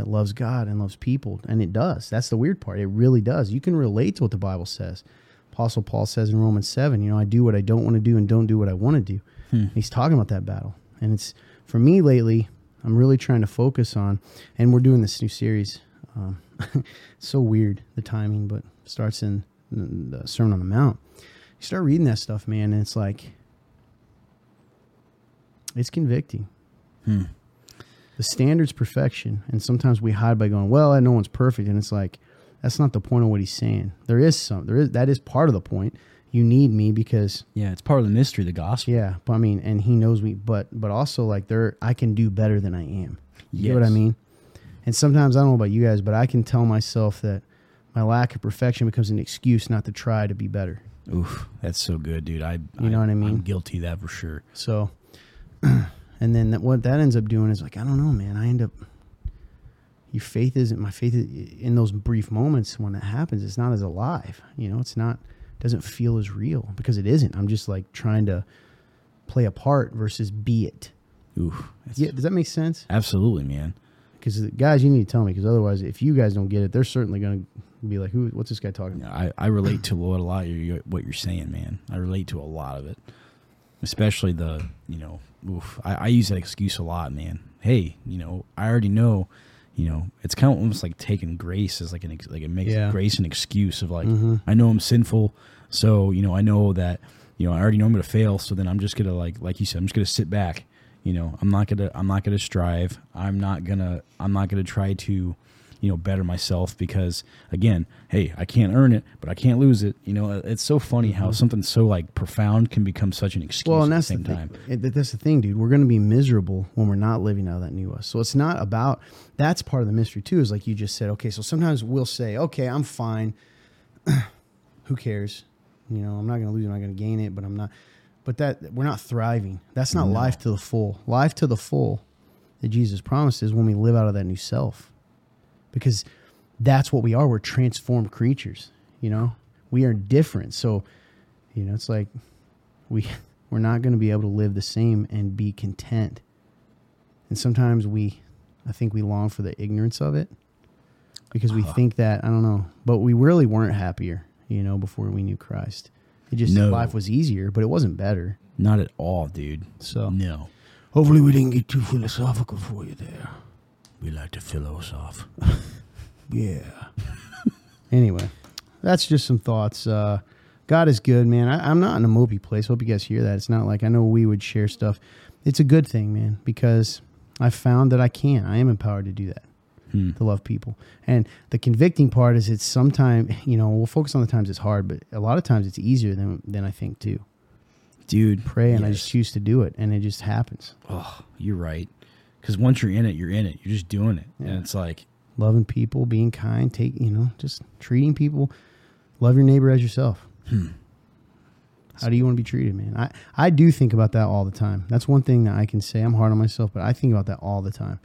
that loves God and loves people, and it does. That's the weird part. It really does. You can relate to what the Bible says. Apostle Paul says in Romans seven, you know, I do what I don't want to do and don't do what I want to do. He's talking about that battle, and it's for me lately. I'm really trying to focus on, and we're doing this new series. Um, so weird the timing, but starts in the the Sermon on the Mount. You start reading that stuff, man, and it's like it's convicting. Hmm. The standard's perfection, and sometimes we hide by going, "Well, no one's perfect," and it's like that's not the point of what he's saying. There is some, there is that is part of the point. You need me because Yeah, it's part of the mystery, the gospel. yeah, but I mean, and he knows me, but but also like there, I can do better than I am. You get what I mean? And sometimes I don't know about you guys, but I can tell myself that my lack of perfection becomes an excuse not to try to be better. Oof, that's so good, dude. I You know what I mean? I'm guilty of that for sure. So, and then that, what that ends up doing is like I don't know, man. I end up, your faith isn't my faith is, in those brief moments when it happens. It's not as alive. You know, it's not doesn't feel as real because it isn't. I'm just like trying to play a part versus be it. Oof. Yeah, does that make sense? Absolutely, man. Because uh, guys, you need to tell me because otherwise, if you guys don't get it, they're certainly going to be like, "Who? What's this guy talking about?" I, I relate to what a lot of you, what you're saying, man. I relate to a lot of it, especially the you know, oof, I, I use that excuse a lot, man. Hey, you know, I already know, you know, it's kind of almost like taking grace as like an ex- like it makes Yeah. grace an excuse of like Mhm. I know I'm sinful, so you know I know that you know I already know I'm gonna fail, so then I'm just gonna like like you said, I'm just gonna sit back. You know, I'm not gonna I'm not gonna strive. I'm not gonna I'm not gonna try to you know better myself because again hey i can't earn it but i can't lose it you know it's so funny how something so like profound can become such an excuse Mm-hmm. Well, and that's the the time It- that's the thing, dude. We're going to be miserable when we're not living out of that new us. So it's not about. That's part of the mystery too. Is like you just said. Okay, so sometimes we'll say, "Okay, I'm fine. Who cares? You know, I'm not going to lose. It, I'm not going to gain it. But I'm not. But that we're not thriving. That's not life to the full. Life to the full that Jesus promised is when we live out of that new self, because that's what we are. We're transformed creatures. You know, we are different. So, you know, it's like we we're not going to be able to live the same and be content. And sometimes we I think we long for the ignorance of it because we uh-huh. think that I don't know, but we really weren't happier, you know, before we knew Christ. It just No. life was easier, but it wasn't better. not at all dude So no hopefully we didn't get too philosophical for you there. We like to philosoph Yeah. anyway, that's just some thoughts. Uh, God is good, man. I, I'm not in a mopey place. Hope you guys hear that. It's not like I know we would share stuff. It's a good thing, man, because I found that I can. I am empowered to do that, Hmm. to love people. And the convicting part is it's sometimes, you know, we'll focus on the times it's hard, but a lot of times it's easier than, than I think too. dude Pray and I just choose to do it, and it just happens. oh you're right because once you're in it you're in it you're just doing it Yeah. and it's like Loving people, being kind, take, you know, just treating people. Love your neighbor as yourself. How do you want to be treated, man? I, I do think about that all the time. That's one thing that I can say. I'm hard on myself, but I think about that all the time.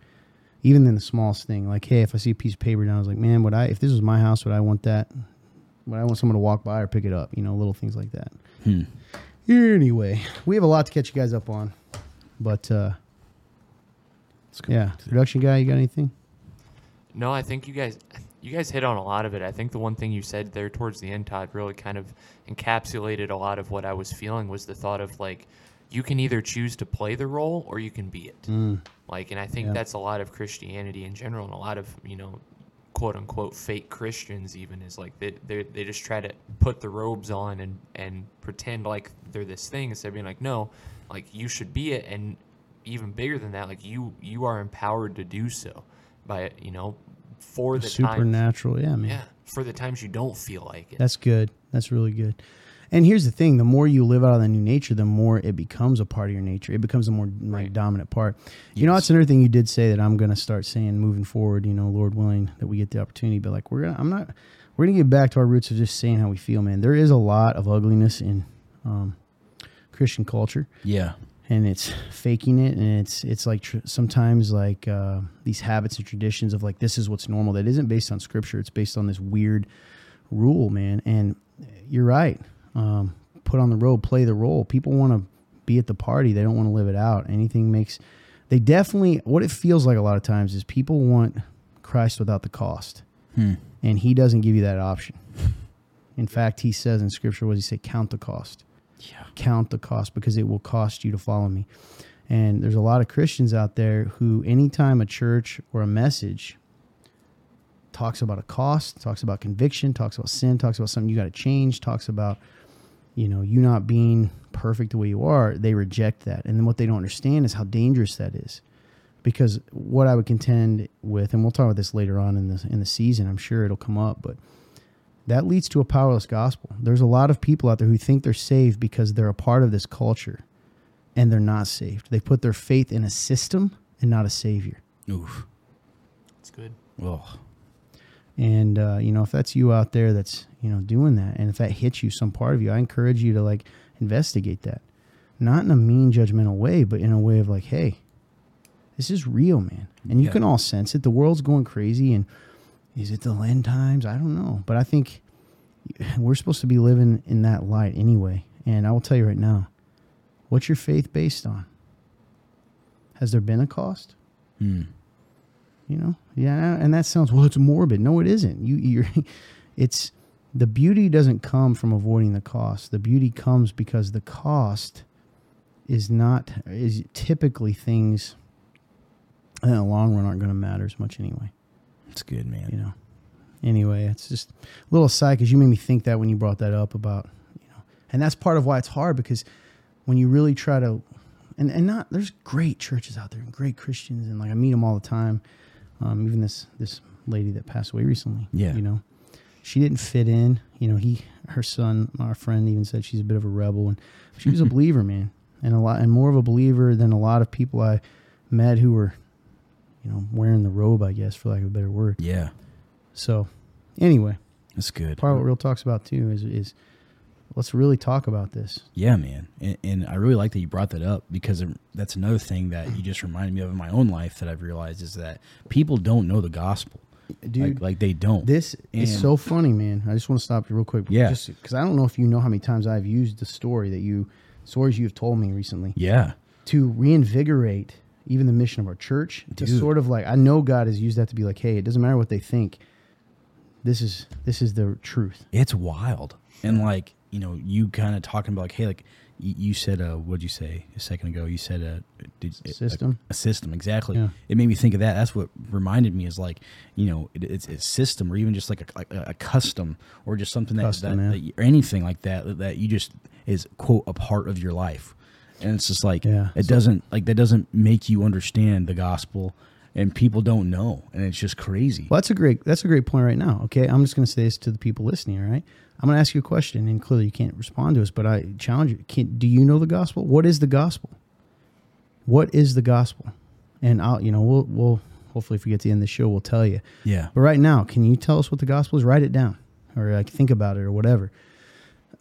Even in the smallest thing. Like, hey, if I see a piece of paper down, I was like, man, would I if this was my house, would I want that? Would I want someone to walk by or pick it up? You know, little things like that. hmm. Anyway, we have a lot to catch you guys up on. But uh yeah. Production guy, you got anything? No, I think you guys you guys hit on a lot of it. I think the one thing you said there towards the end, Todd, really kind of encapsulated a lot of what I was feeling was the thought of like you can either choose to play the role or you can be it. Mm. Like, and I think Yeah. that's a lot of Christianity in general, and a lot of you know, quote unquote fake Christians even is like they they they just try to put the robes on and and pretend like they're this thing instead of being like no, like you should be it, and even bigger than that, like you you are empowered to do so by you know for the times Supernatural, yeah, man. yeah for the times you don't feel like it. That's good. That's really good. And here's the thing: the more you live out of the new nature, the more it becomes a part of your nature. It becomes a more like Right. dominant part. You know, Yes. that's another thing you did say that I'm going to start saying moving forward. You know, Lord willing, that we get the opportunity. But like, we're gonna, I'm not, we're gonna get back to our roots of just saying how we feel, man. There is a lot of ugliness in um, Christian culture yeah and it's faking it and it's it's like tr- sometimes like uh, these habits and traditions of like this is what's normal that isn't based on scripture. It's based on this weird rule man. And you're right. Um, put on the road play the role. People want to be at the party. They don't want to live it out. Anything makes they definitely what it feels like a lot of times is people want christ without the cost. Hmm. and he doesn't give you that option. In fact he says in scripture what does he say? Count the cost yeah count the cost because it will cost you to follow me. And there's a lot of Christians out there who, anytime a church or a message talks about a cost, talks about conviction, talks about sin, talks about something you got to change, talks about, you know, you not being perfect the way you are, they reject that. And then what they don't understand is how dangerous that is. Because what I would contend with, and we'll talk about this later on in the in the season, I'm sure it'll come up, but that leads to a powerless gospel. There's a lot of people out there who think they're saved because they're a part of this culture and they're not saved. They put their faith in a system and not a savior. oof It's good. Oh. And uh, you know, if that's you out there that's, you know, doing that and if that hits you some part of you, I encourage you to like investigate that. Not in a mean judgmental way, but in a way of like, hey, this is real, man. And you Yeah. can all sense it. The world's going crazy, and is it the end times? I don't know, but I think we're supposed to be living in that light anyway. And I will tell you right now, what's your faith based on? Has there been a cost? Hmm. You know, yeah, and that sounds well. It's morbid. No, it isn't. You, you're, it's the beauty doesn't come from avoiding the cost. The beauty comes because the cost is not is typically things in the long run aren't going to matter as much anyway. It's good, man. You know. Anyway, it's just a little aside because you made me think that when you brought that up about you know, and that's part of why it's hard because when you really try to and and not there's great churches out there and great Christians and like I meet them all the time. Um, even this this lady that passed away recently. Yeah. you know, she didn't fit in. You know, he her son, our friend, even said she's a bit of a rebel, and she was a believer, man, and a lot and more of a believer than a lot of people I met who were, you know, wearing the robe, I guess, for lack of a better word. Yeah, So, anyway, that's good. part of what Real talks about too is is let's really talk about this. Yeah, man, and, and I really like that you brought that up because that's another thing that you just reminded me of in my own life that I've realized is that people don't know the gospel, Dude, like, like they don't. This is so funny, man. I just want to stop you real quick. Yeah. Because I don't know if you know how many times I've used the story that you, stories you've told me recently yeah, to reinvigorate even the mission of our church. To sort of like, I know God has used that to be like, hey, it doesn't matter what they think. This is this is the truth. it's wild. And like you know, you kind of talking about like, hey, like you, said, uh, what'd you say a second ago? You said uh, did, a- System. a, system, exactly. Yeah. It made me think of that. That's what reminded me is like, you know, it, it's a system or even just like a, like a, a custom or just something that, Custom, that, that or anything like that that you just is quote a part of your life. And it's just like Yeah. it doesn't like that doesn't make you understand the gospel and people don't know and it's just crazy. Well, that's a great that's a great point right now. Okay, I'm just going to say this to the people listening. All right, I'm going to ask you a question, and clearly you can't respond to us, but I challenge you. Can, do you know the gospel? What is the gospel? What is the gospel? And I'll you know we'll we'll hopefully if we get to the end of the show we'll tell you. Yeah. But right now, can you tell us what the gospel is? Write it down, or like think about it, or whatever.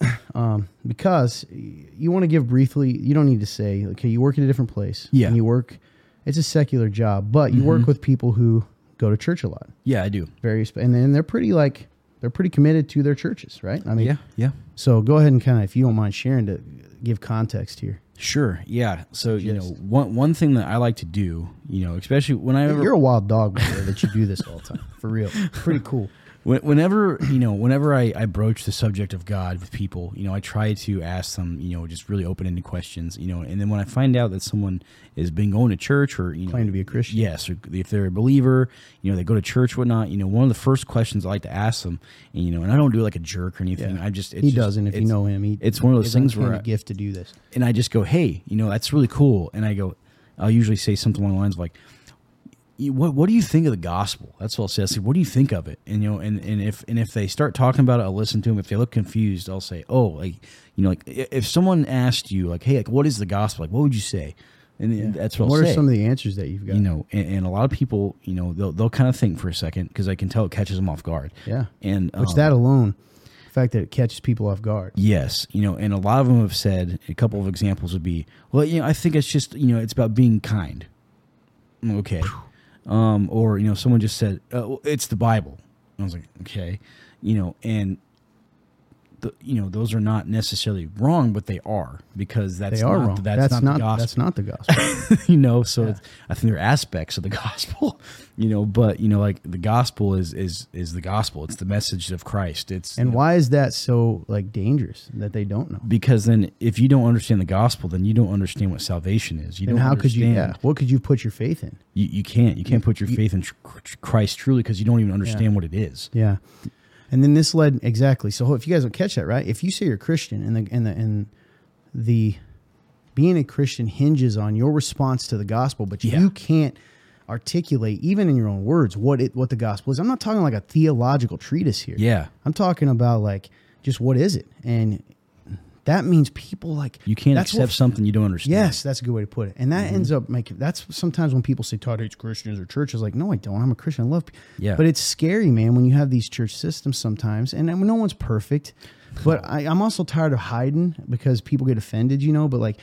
um, because you want to give briefly. You don't need to say okay. You work at a different place. Yeah. And you work. It's a secular job, but you work with people who go to church a lot Yeah, I do. various and then they're pretty like they're pretty committed to their churches right i mean Yeah, yeah. so go ahead and kind of if you don't mind sharing to give context here Sure. Yeah. So you know, one one thing that I like to do, you know, especially when I ever you're a wild dog by the way, that you do this all the time for real pretty cool Whenever you know, whenever I, I broach the subject of God with people, you know, I try to ask them, you know, just really open ended questions, you know, and then when I find out that someone has been going to church or you know, Claim to be a Christian. yes, or if they're a believer, you know, they go to church, whatnot, you know, one of the first questions I like to ask them, and you know, and I don't do it like a jerk or anything. I just it's he just- doesn't if you know him he, it's one of those things where I- gift to do this and I just go, hey, you know, that's really cool. And I go, I'll usually say something along the lines of like, "You- what what do you think of the gospel? That's what I'll say. I say, what do you think of it? And you know, and, and if and if they start talking about it, I'll listen to them. If they look confused, I'll say, oh, like you know, like if someone asked you, like, hey, like, what is the gospel? Like, what would you say? And then that's what I'll what say. are some of the answers that you've got you know, and, and a lot of people, you know, they'll they'll kind of think for a second because I can tell it catches them off guard. yeah And which um, that alone the fact that it catches people off guard Yes, you know, and a lot of them have said a couple of examples would be, well, you know, I think it's just you know, it's about being kind. Okay, um, or you know, someone just said well, it's the Bible. I was like, okay, you know, and the, you know, those are not necessarily wrong, but they are because that's they are not, wrong. That's, not, the gospel that's not the gospel. You know so it's, i think there are aspects of the gospel you know but you know like the gospel is is is the gospel. It's the message of christ. It's and you why is that so like dangerous that they don't know? Because then if you don't understand the gospel then you don't understand what salvation is. You and don't how could you yeah what could you put your faith in? You, you can't. You can't put your faith in tr- christ truly because you don't even understand what it is. Yeah. And then this led exactly. So if you guys don't catch that, right? If you say you're a Christian and the and the and the being a Christian hinges on your response to the gospel, but Yeah. you can't articulate even in your own words what it what the gospel is. I'm not talking like a theological treatise here. yeah I'm talking about like just what is it? And that means people like you can't accept what- something you don't understand Yes, that's a good way to put it. And that mm-hmm. ends up making that's sometimes when people say Todd hates Christians or churches, like, no, I don't. I'm a Christian. I love people. Yeah. But it's scary, man, when you have these church systems sometimes, and then no one's perfect. But I, I'm also tired of hiding because people get offended, you know. But like,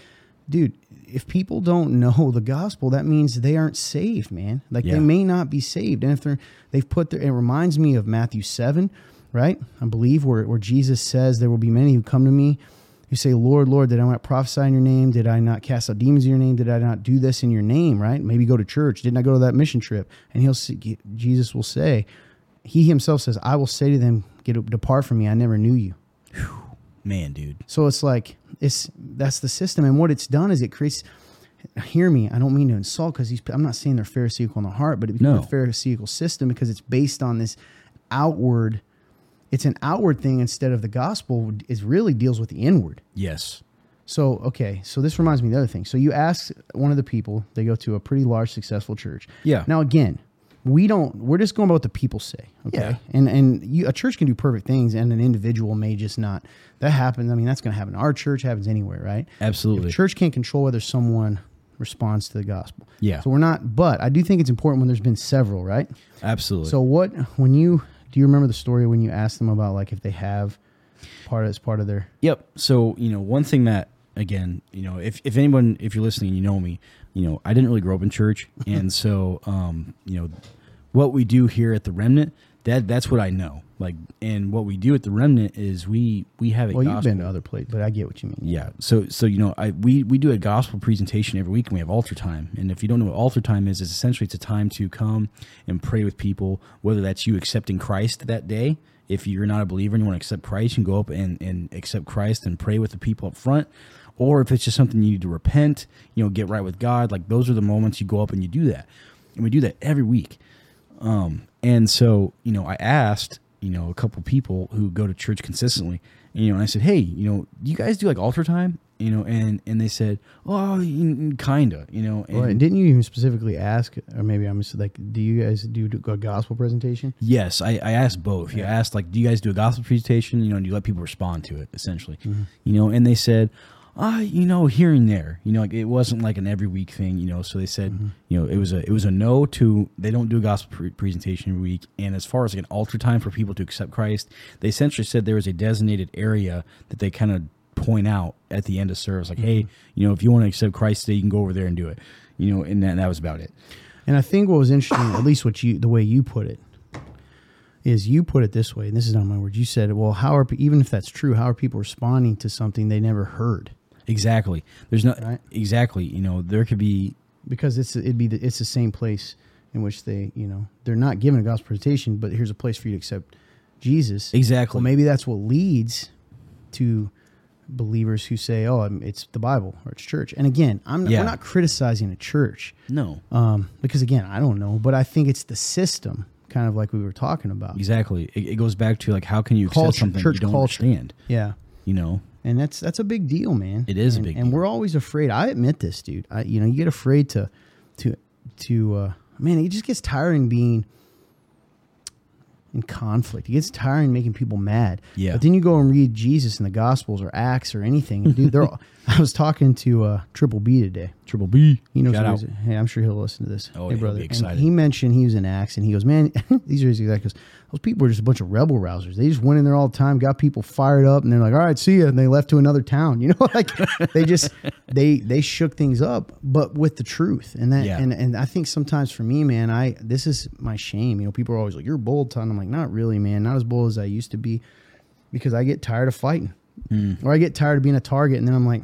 dude, if people don't know the gospel, that means they aren't saved, man. Like Yeah. they may not be saved. And if they're they've put their it reminds me of Matthew seven, right? I believe where where Jesus says there will be many who come to me who say, Lord, Lord, did I not prophesy in your name? Did I not cast out demons in your name? Did I not do this in your name? Right? Maybe go to church. Didn't I go to that mission trip? And he'll see, Jesus will say, He himself says, I will say to them, Get depart from me, I never knew you. Man, dude. So it's like it's that's the system, and what it's done is it creates. Hear me, I don't mean to insult because I'm not saying they're pharisaical in the heart, but it becomes No. a pharisaical system because it's based on this outward. It's an outward thing instead of the gospel. Is really deals with the inward. Yes. So okay, so this reminds me of the other thing. So you ask one of the people, they go to a pretty large, successful church. Yeah. Now again, we don't. We're just going about what the people say. Okay. Yeah. And and you, a church can do perfect things, and an individual may just not. That happens. I mean, that's going to happen. Our church happens anywhere, right? Absolutely. If church can't control whether someone responds to the gospel. Yeah. So we're not. But I do think it's important when there's been several, right? Absolutely. So what when you do you remember the story when you asked them about like if they have part as part of their Yep. So, you know, one thing that again, you know, if, if anyone if you're listening, you know me, you know, I didn't really grow up in church. and so um, you know, what we do here at the remnant, that that's what I know. Like and what we do at the remnant is we we have a well, gospel. you've been to other places, but I get what you mean. Yeah. So so you know, I we we do a gospel presentation every week and we have altar time. And if you don't know what altar time is, it's essentially it's a time to come and pray with people, whether that's you accepting Christ that day. If you're not a believer and you want to accept Christ, you can go up and, and accept Christ and pray with the people up front. Or if it's just something you need to repent, you know, get right with God, like those are the moments you go up and you do that. And we do that every week. Um, and so, you know, I asked, you know, a couple people who go to church consistently, you know, and I said, hey, you know, do you guys do like altar time? You know, and and they said, oh, kinda, you know. And Well, and didn't you even specifically ask, or maybe I'm just like, do you guys do a gospel presentation? Yes, I, I asked both. You asked like, do you guys do a gospel presentation? You know, and you let people respond to it, essentially. You know, and they said, ah, you know, here and there. You know, like it wasn't like an every week thing. You know, so they said, you know, it was a it was a no to they don't do a gospel pre- presentation every week. And as far as like an altar time for people to accept Christ, they essentially said there was a designated area that they kind of point out at the end of service, like, hey, you know, if you want to accept Christ today, you can go over there and do it. You know, and that, that was about it. And I think what was interesting, at least what you, the way you put it, is you put it this way, and this is not my words. You said, well, how are, even if that's true, how are people responding to something they never heard? Exactly. There's not Right. exactly. You know, there could be Because it's, it'd be, the, it's the same place in which they, you know, they're not given a gospel presentation, but here's a place for you to accept Jesus. exactly. Well, maybe that's what leads to believers who say, "Oh, it's the Bible or it's church." And again, I'm Yeah. we're not criticizing a church no. um, because again, I don't know, but I think it's the system, kind of like we were talking about. Exactly. It, it goes back to like how can you accept something church you don't culture. understand? Yeah, You know. And that's that's a big deal, man. It is a and, big and deal. we're always afraid. I admit this, dude. I you know you get afraid to to to uh, man. It just gets tiring being in conflict. It gets tiring making people mad. Yeah. But then you go and read Jesus in the Gospels or Acts or anything. And dude, they're. all- I was talking to uh, Triple B today. Triple B. He knows. Shout. Hey, I'm sure he'll listen to this. Oh, hey, yeah, he'll be And excited. he mentioned he was in Acts, and he goes, "Man, these are his exact. Goes, Those people were just a bunch of rebel rousers. They just went in there all the time, got people fired up, and they're like, "All right, see ya," and they left to another town. You know, like they just they they shook things up, but with the truth. And that Yeah. and and I think sometimes for me, man, I this is my shame. You know, people are always like, "You're bold, Todd." I'm like, not really, man. Not as bold as I used to be, because I get tired of fighting, Hmm. or I get tired of being a target, and then I'm like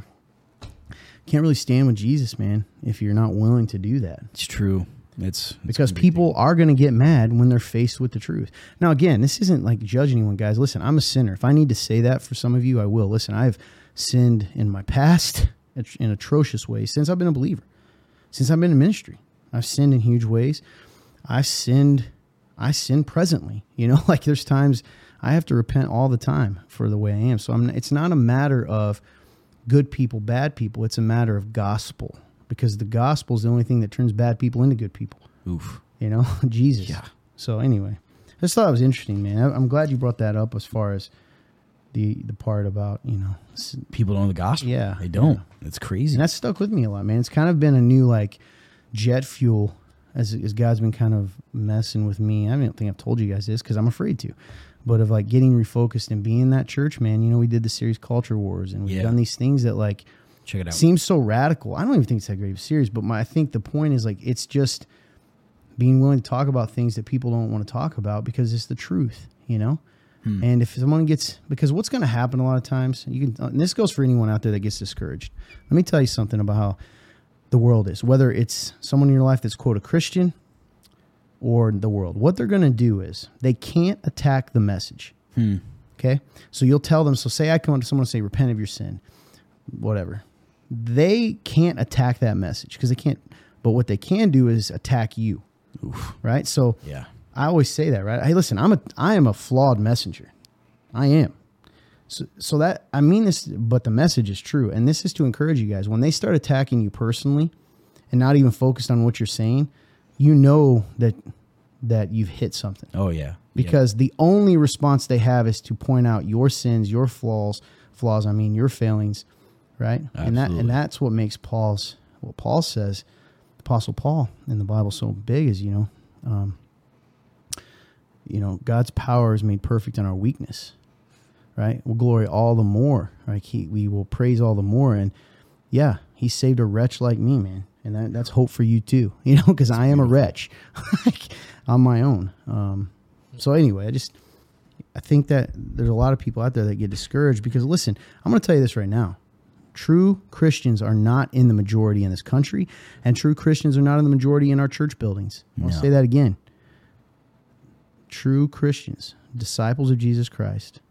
can't really stand with Jesus, man, if you're not willing to do that. It's true. It's, it's Because people are going to get mad when they're faced with the truth. Now, again, this isn't like judge anyone, guys. Listen, I'm a sinner. If I need to say that for some of you, I will. Listen, I've sinned in my past in atrocious ways since I've been a believer, since I've been in ministry. I've sinned in huge ways. I've sinned. I sin presently. You know, like there's times I have to repent all the time for the way I am. So I'm. It's not a matter of good people, bad people. It's a matter of gospel because the gospel is the only thing that turns bad people into good people. Oof. You know, Jesus. Yeah. So anyway, I just thought it was interesting, man. I, I'm glad you brought that up as far as the the part about you know, People don't know the gospel. Yeah. They don't. It's crazy. and that's stuck with me a lot, man. It's kind of been a new like jet fuel as as God's been kind of messing with me. I don't think I've told you guys this because I'm afraid to. But of like getting refocused and being that church, man. You know, we did the series Culture Wars, and we've Yeah. done these things that like Check it out. seems so radical. I don't even think it's that great of a series, but my I think the point is like it's just being willing to talk about things that people don't want to talk about because it's the truth, you know. Hmm. And if someone gets because what's going to happen a lot of times, you can and this goes for anyone out there that gets discouraged. Let me tell you something about how the world is. Whether it's someone in your life that's quote a Christian or the world, what they're going to do is they can't attack the message. Hmm. Okay, so you'll tell them. So say I come up to someone and say, "Repent of your sin," whatever. They can't attack that message because they can't. But what they can do is attack you, right? So Yeah. I always say that, right? Hey, listen, I'm a I am a flawed messenger. I am. So, so that I mean this, but the message is true, and this is to encourage you guys. When they start attacking you personally, and not even focused on what you're saying, you know that that you've hit something Oh yeah. because the only response they have is to point out your sins, your flaws, flaws. I mean your failings, right? And that and that's what makes Paul's what Paul says, Apostle Paul in the Bible so big is you know, um, you know God's power is made perfect in our weakness, right? We'll glory all the more, right? He we will praise all the more, and yeah, He saved a wretch like me, man, and that, that's hope for you too, you know, because I am a wretch on my own. Um, so anyway, I just I think that there's a lot of people out there that get discouraged because listen, I'm going to tell you this right now. True Christians are not in the majority in this country, and true Christians are not in the majority in our church buildings. I'll No. say that again. True Christians, disciples of Jesus Christ,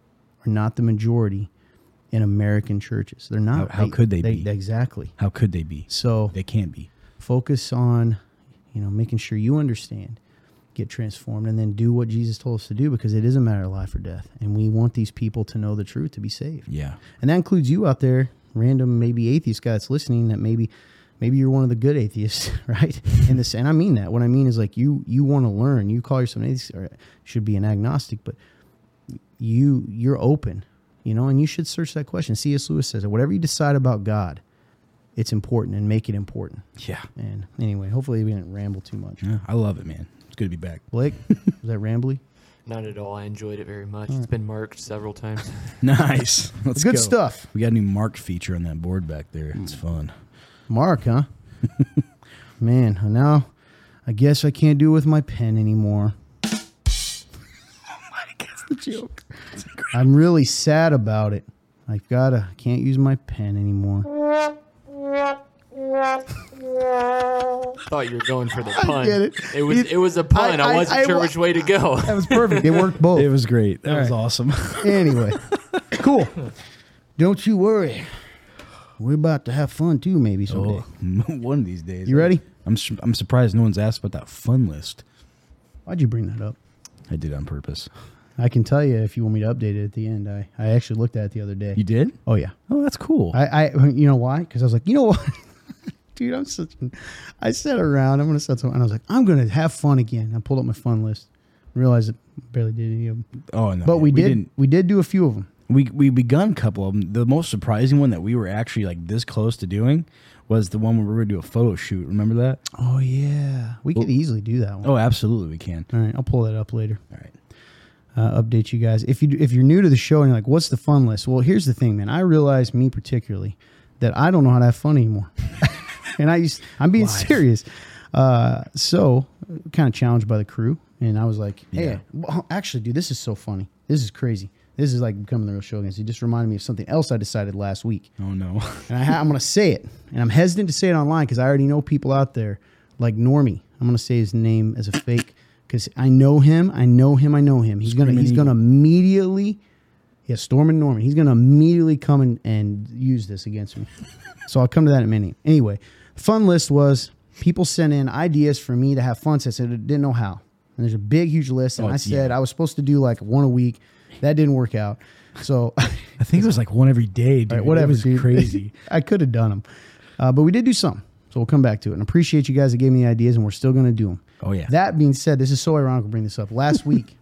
are not the majority in American churches. They're not. How- how could they be? Exactly. How could they be? So They can't be. focus on you know making sure you understand get transformed and then do what jesus told us to do because it is a matter of life or death and we want these people to know the truth to be saved Yeah. and that includes you out there random maybe atheist guy that's listening that maybe maybe you're one of the good atheists right in this and i mean that what i mean is like you you want to learn you call yourself an atheist or should be an agnostic but you you're open you know and you should search that question cs lewis says that whatever you decide about god it's important and make it important Yeah. and anyway, hopefully we didn't ramble too much. Yeah. I love it, man. It's good to be back. Blake, was that rambly? Not at all. I enjoyed it very much. It's been marked several times. Nice. Let's Good go. stuff. We got a new mark feature on that board back there. It's hmm. fun. Mark, huh? Man, now I guess I can't do it with my pen anymore. That's the joke. I'm really sad about it. I've gotta I can't use my pen anymore. Thought you were going for the pun. I get it. It was It- it was a pun. I, I- wasn't I sure wa- which way to go. That was perfect. It worked both. It was great. That All was right. awesome. anyway, cool. Don't you worry. We're about to have fun too, maybe someday. oh, one of these days. You ready? I'm su- I'm surprised no one's asked about that fun list. Why'd you bring that up? I did on purpose. I can tell you if you want me to update it at the end. I, I actually looked at it the other day. You did? oh yeah. Oh, that's cool. I, I you know why? Because I was like, you know what, dude, I'm such. An, I sat around. I'm gonna set something, and I was like, I'm gonna have fun again. I pulled up my fun list, realized it barely did any of them, oh no, but we, did. didn't. We did do a few of them. We we begun a couple of them. The most surprising one that we were actually like this close to doing was the one where we were gonna do a photo shoot. Remember that? Oh yeah, we could easily do that one. Oh, absolutely, we can. All right, I'll pull that up later. All right. Uh, update you guys. If you if you're new to the show and you're like, "What's the fun list?" Well, here's the thing, man. I realize me particularly that I don't know how to have fun anymore, and I used I'm being Live. serious. Uh, so kind of challenged by the crew, and I was like, "Hey, Yeah. well, actually, dude, this is so funny. This is crazy. This is like becoming the real show again." So it just reminded me of something else I decided last week. Oh no. And I ha- I'm going to say it, and I'm hesitant to say it online because I already know people out there like Normie. I'm going to say his name as a fake because I know him. I know him. I know him. He's gonna Screaming he's Eagle. gonna immediately, yeah, Storm and Norman. He's gonna immediately come and, and use this against me. so I'll come to that in a minute. Anyway, fun list was people sent in ideas for me to have fun. So I said I didn't know how. And there's a big, huge list, and Oh, I said yeah. I was supposed to do like one a week. That didn't work out. So I think it was like one every day, dude. Right, whatever. It was dude. crazy. I could have done them, uh, but we did do some. So we'll come back to it. And appreciate you guys that gave me the ideas, and we're still going to do them. Oh, yeah. That being said, this is so ironic to bring this up. Last week,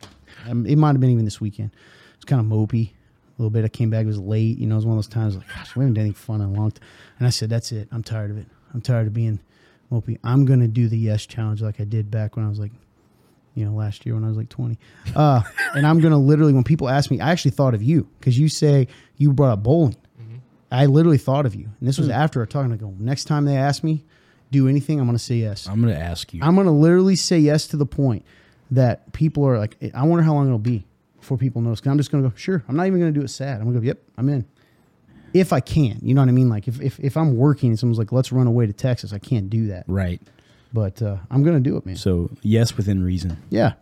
um, it might have been even this weekend. It's kind of mopey. A little bit. I came back. It was late. You know, it was one of those times like, gosh, we haven't done anything fun in a long time. And I said, that's it. I'm tired of it. I'm tired of being mopey. I'm going to do the yes challenge like I did back when I was like, you know, last year when I was like 20. Uh, and I'm going to literally, when people ask me, I actually thought of you because you say you brought up bowling. I literally thought of you, and this was after I talking. I go, next time they ask me, do anything, I'm going to say yes. I'm gonna ask you. I'm going to literally say yes to the point that people are like, I wonder how long it'll be before people notice. 'Cause I'm just going to go, sure. I'm not even going to do it sad. I'm going to go, yep, I'm in. If I can, you know what I mean? Like if, if, if I'm working and someone's like, let's run away to Texas, I can't do that. right. But uh, I'm going to do it, man. So yes, within reason. Yeah.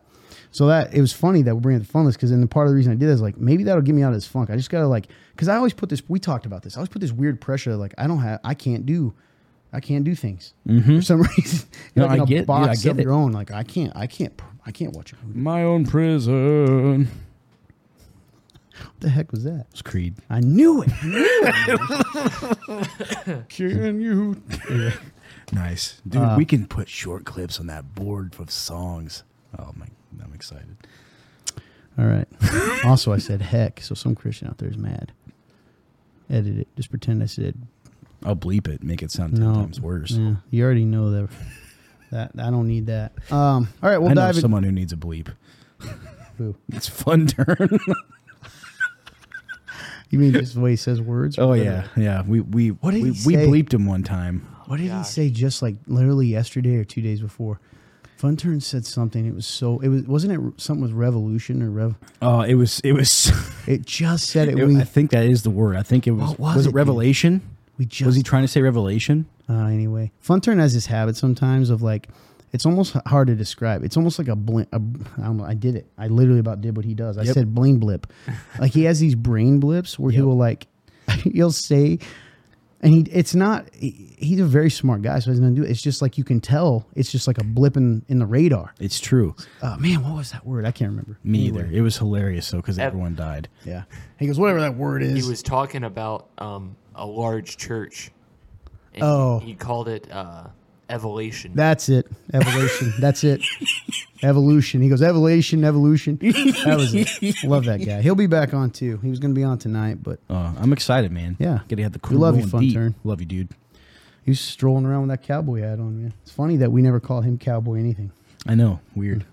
So that it was funny that we're bringing up the fun list because then the part of the reason I did that is like maybe that'll get me out of this funk. I just gotta like because I always put this. We talked about this. I always put this weird pressure like I don't have. I can't do. I can't do things for some reason. You're like I in a get- box I get of it. your own. Like I can't. I can't. I can't watch it. What My own prison. What the heck was that? It's Creed. I knew it. I knew it. Can you? nice, dude. Uh, we can put short clips on that board of songs. Oh my, I'm excited. All right. also, I said heck, so some Christian out there is mad. Edit it. Just pretend I said I'll bleep it, make it sound ten no. times worse. Yeah, you already know that. That I don't need that. Um. All right, we'll I know dive in. someone who needs a bleep. Who? It's fun turn. You mean just the way he says words? oh yeah, yeah. We we What did we, he we bleeped him one time. What did he say? Just like literally yesterday or two days before, Fun Turn said something. It was so. It was wasn't it something with revolution or rev? Oh, it was it was. It just said it. it- we I think that is the word. I think it was. What was Was, it, it dude? revelation? We just Was he trying to say revelation? Uh, anyway, Fun Turn has this habit sometimes of like, it's almost hard to describe. It's almost like a blink. A, I don't know. I did it. I literally about did what he does. I Yep. said bling blip. like he has these brain blips where he will like, he'll say, and he. It's not. He, he's a very smart guy, so he's gonna do it. It's just like you can tell. It's just like a blip in, in the radar. It's true. Uh, man, what was that word? I can't remember. Me Anyway, either. It was hilarious though because everyone died. Yeah. He goes, whatever that word is. He was talking about um, a large church. And Oh. He, he called it uh, evolution. That's it. Evolution. That's it. Evolution. He goes, evolution, evolution. That was it. Love that guy. He'll be back on too. He was going to be on tonight, but Uh, I'm excited, man. Yeah. Gotta have the We love you, rolling Fun deep. Turn. Love you, dude. He's strolling around with that cowboy hat on, man. It's funny that we never call him cowboy anything. I know. Weird.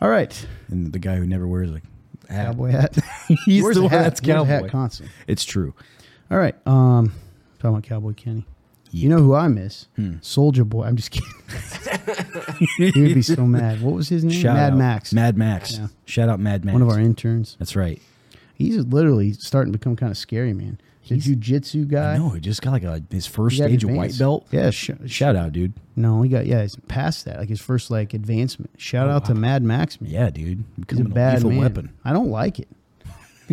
All right. And the guy who never wears a hat. Cowboy hat. He's Wears the a one hat. that's Wears a hat cowboy. constantly. It's true. All right. Um, talking about Cowboy Kenny. You know who I miss? Hmm. Soldier Boy. I'm just kidding. he would be so mad. What was his name? Shout Mad out. Max. Mad Max. Yeah. Shout out Mad Max. One of our interns. That's right. He's literally starting to become kind of scary, man. The He's- jujitsu guy. No. He just got like a his first stage of white belt. Yeah. Sh- Shout out, dude. No, he got yeah. He's past that. Like his first like advancement. Shout out to Mad Max, man. Oh, Yeah, dude. He's a Becoming bad man. weapon. I don't like it.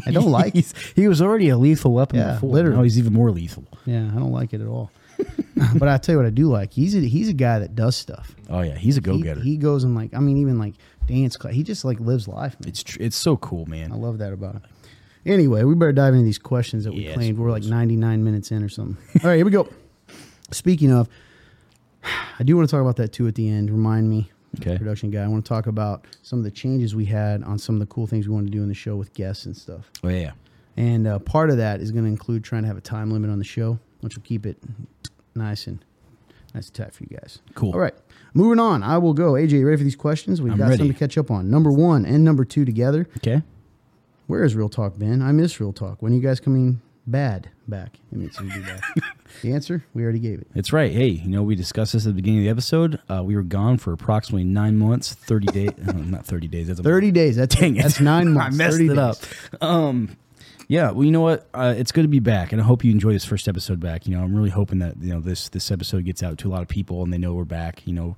I don't like. He's- he was already a lethal weapon Yeah, before. literally. Now he's even more lethal. Yeah, I don't like it at all. but I tell you what, I do like. He's a, he's a guy that does stuff. Oh yeah, he's a go getter. he goes and like I mean even like dance class. He just like lives life. Man. It's tr- it's so cool, man. I love that about him. Anyway, we better dive into these questions that we Yes, claimed. We're like 99 minutes in or something. All right, here we go. Speaking of, I do want to talk about that too at the end. Remind me, Okay. production guy. I want to talk about some of the changes we had on some of the cool things we wanted to do in the show with guests and stuff. Oh yeah. And uh, part of that is going to include trying to have a time limit on the show, which will keep it nice and nice and tight for you guys. Cool. All right, moving on. I will go. AJ, ready for these questions? We've I'm got some ready. to catch up on. Number one and number two together. Okay. Where is Real Talk been? I miss Real Talk. When are you guys coming bad back? It means you be back. the answer we already gave it. It's right. Hey, you know, we discussed this at the beginning of the episode. Uh, we were gone for approximately nine months, 30 days. not 30 days. That's a Thirty days. That's Dang it. That's nine months. I messed 30 it up. days. Um, yeah. Well, you know what? Uh, it's good to be back, and I hope you enjoy this first episode back. You know, I'm really hoping that you know this this episode gets out to a lot of people and they know we're back. You know,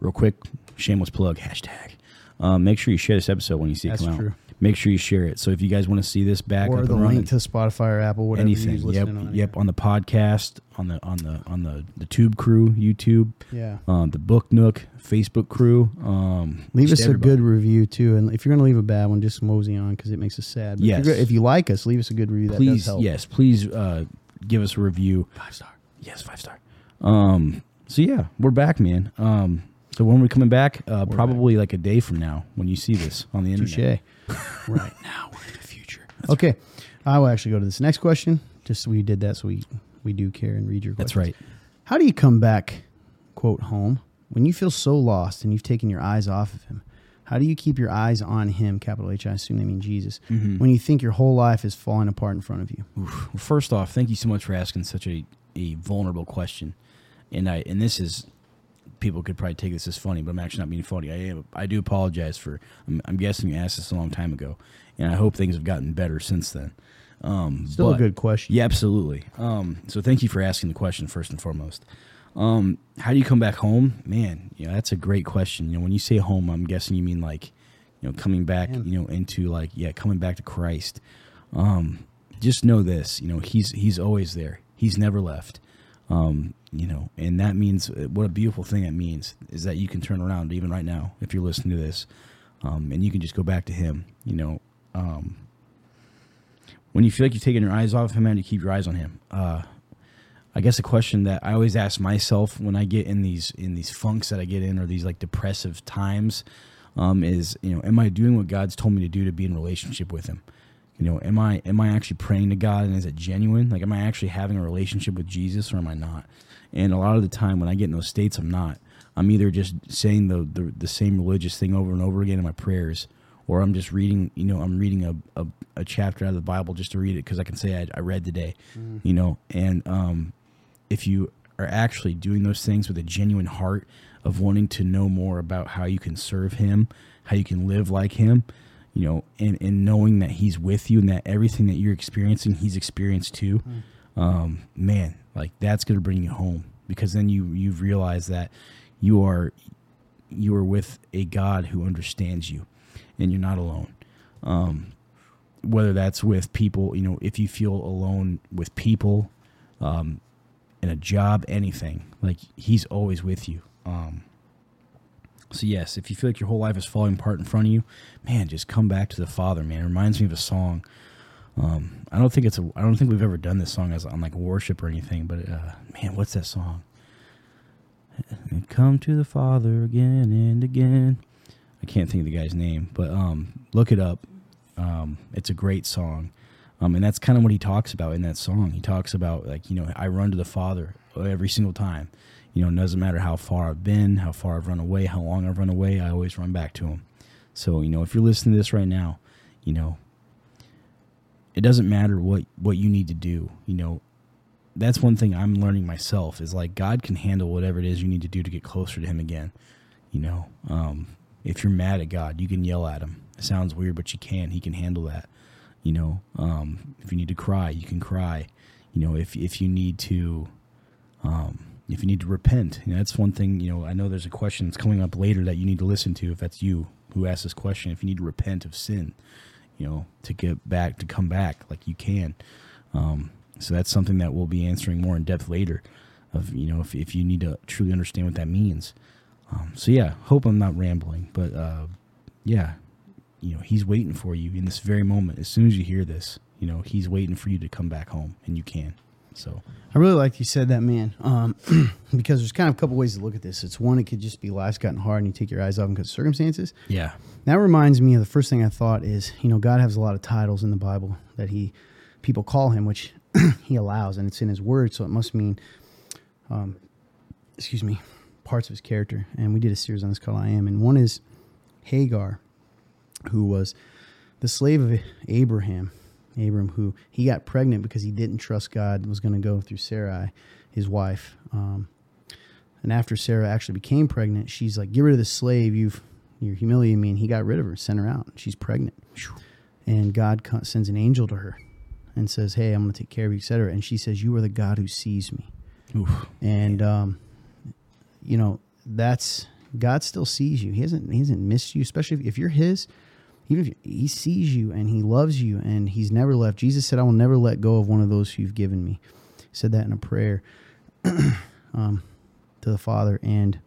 real quick, shameless plug hashtag. Um, make sure you share this episode when you see it That's come true. out. Make sure you share it. So if you guys want to see this back Or the and running, link to Spotify or Apple, whatever anything, yep, on. yep, on the podcast, on the on the on the the Tube crew, YouTube, Yeah. um, the Book Nook, Facebook crew. Um, Leave us a good review too, and if you're gonna leave a bad one, just mosey on because it makes us sad. But Yes. If, if you like us, leave us a good review. That does please help. yes please uh give us a review Five star. yes five star um so yeah we're back man um so when we're coming back uh probably like a day from now when you see this on the internet Touche. right now, we're in the future. Okay, I will actually go to this next question. Just we did that, so we we do care and read your. that's right How do you come back, quote home, when you feel so lost and you've taken your eyes off of him? How do you keep your eyes on Him? Capital H. I assume they mean Jesus. Mm-hmm. When you think your whole life is falling apart in front of you. Oof. Well, first off, thank you so much for asking such a, a vulnerable question. And I and this is people could probably take this as funny, but I'm actually not being funny. I am, I do apologize for. I'm, I'm guessing you asked this a long time ago, and I hope things have gotten better since then. Um, Still but- a good question. Yeah, absolutely. Um, so thank you for asking the question first and foremost. Um, how do you come back home? Man, you know, that's a great question. You know, when you say home, I'm guessing you mean like, you know, coming back, Man. you know, into like, yeah, coming back to Christ. Um, just know this, you know, he's, he's always there. He's never left. Um, you know, and that means what a beautiful thing that means is that you can turn around even right now if you're listening to this, um, and you can just go back to him, you know, um, when you feel like you're taking your eyes off him, man, you keep your eyes on him. Uh, I guess a question that I always ask myself when I get in these in these funks that I get in or these like depressive times um, is you know am I doing what God's told me to do to be in relationship with Him? You know, am I am I actually praying to God and is it genuine? Like, am I actually having a relationship with Jesus or am I not? And a lot of the time when I get in those states, I'm not. I'm either just saying the the, the same religious thing over and over again in my prayers, or I'm just reading. You know, I'm reading a, a, a chapter out of the Bible just to read it because I can say I, I read today. You know, and um, if you are actually doing those things with a genuine heart of wanting to know more about how you can serve him, how you can live like him, you know, and, and knowing that he's with you and that everything that you're experiencing, he's experienced too, um, man, like that's going to bring you home because then you, you've realized that you are, you are with a God who understands you and you're not alone. Um, whether that's with people, you know, if you feel alone with people, um, in a job, anything. Like he's always with you. Um, so yes, if you feel like your whole life is falling apart in front of you, man, just come back to the Father. Man, it reminds me of a song. Um, I don't think it's a. I don't think we've ever done this song as on like worship or anything. But uh, man, what's that song? Come to the Father again and again. I can't think of the guy's name, but um, look it up. Um, it's a great song. Um, and that's kind of what he talks about in that song. He talks about like, you know, I run to the Father every single time. You know, it doesn't matter how far I've been, how far I've run away, how long I've run away, I always run back to him. So, you know, if you're listening to this right now, you know, it doesn't matter what what you need to do. You know, that's one thing I'm learning myself is like God can handle whatever it is you need to do to get closer to him again. You know, um, if you're mad at God, you can yell at him. It sounds weird, but you can. He can handle that. You know, um, if you need to cry, you can cry. You know, if if you need to, um, if you need to repent, you know, that's one thing. You know, I know there's a question that's coming up later that you need to listen to. If that's you who asked this question, if you need to repent of sin, you know, to get back, to come back, like you can. Um, so that's something that we'll be answering more in depth later. Of you know, if if you need to truly understand what that means. Um, so yeah, hope I'm not rambling, but uh, yeah, you know, he's waiting for you in this very moment. As soon as you hear this, you know, he's waiting for you to come back home, and you can. So I really like you said that, man, um, because there's kind of a couple ways to look at this. It's one, it could just be life's gotten hard and you take your eyes off them because of circumstances. yeah, That reminds me of the first thing I thought is, you know, God has a lot of titles in the Bible that he people call him, which he allows, and it's in his word, so it must mean, um, excuse me, parts of his character. And we did a series on this called I Am, and one is Hagar, who was the slave of Abraham. Abram, who he got pregnant because he didn't trust God was going to go through Sarai, his wife. Um, and after Sarah actually became pregnant, she's like, "Get rid of this slave. You've you're humiliating me." And he got rid of her, sent her out. She's pregnant, and God sends an angel to her and says, "Hey, I'm going to take care of you, etc." And she says, "You are the God who sees me." Oof. And um, you know that's God still sees you. He hasn't he hasn't missed you, especially if, if you're His. Even if He sees you and He loves you and He's never left. Jesus said, "I will never let go of one of those who you've given me." He said that in a prayer um, to the Father, and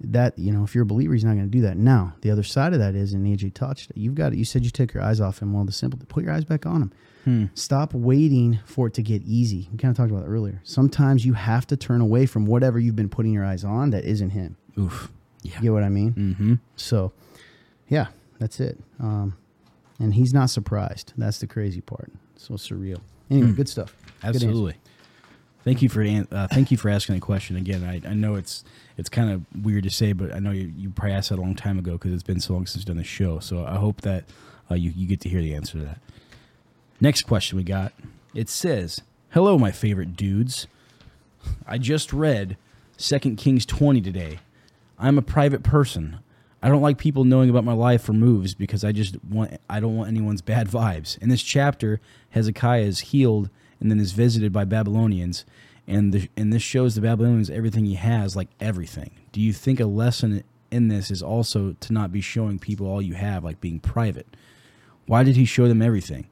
that you know, if you're a believer, He's not going to do that. Now, the other side of that is, and AJ touched, it, you've got. It. You said you took your eyes off Him. Well, the simple, put your eyes back on Him. Hmm. Stop waiting for it to get easy. We kind of talked about that earlier. Sometimes you have to turn away from whatever you've been putting your eyes on that isn't Him. Oof. Yeah. You get what I mean? Mm-hmm. So, yeah, that's it. Um, and He's not surprised. That's the crazy part. So surreal. Anyway, Hmm. good stuff. Good. Absolutely. Thank you for uh, thank you for asking the question again. I, I know it's it's kind of weird to say, but I know you, you probably asked that a long time ago because it's been so long since you've done the show. So I hope that uh, you you get to hear the answer to that. Next question we got. It says, "Hello, my favorite dudes. I just read Second Kings twenty today. I'm a private person. I don't like people knowing about my life or moves because I just want I don't want anyone's bad vibes. In this chapter, Hezekiah is healed and then is visited by Babylonians, and the, and this shows the Babylonians everything he has, like everything. Do you think a lesson in this is also to not be showing people all you have, like being private? Why did he show them everything?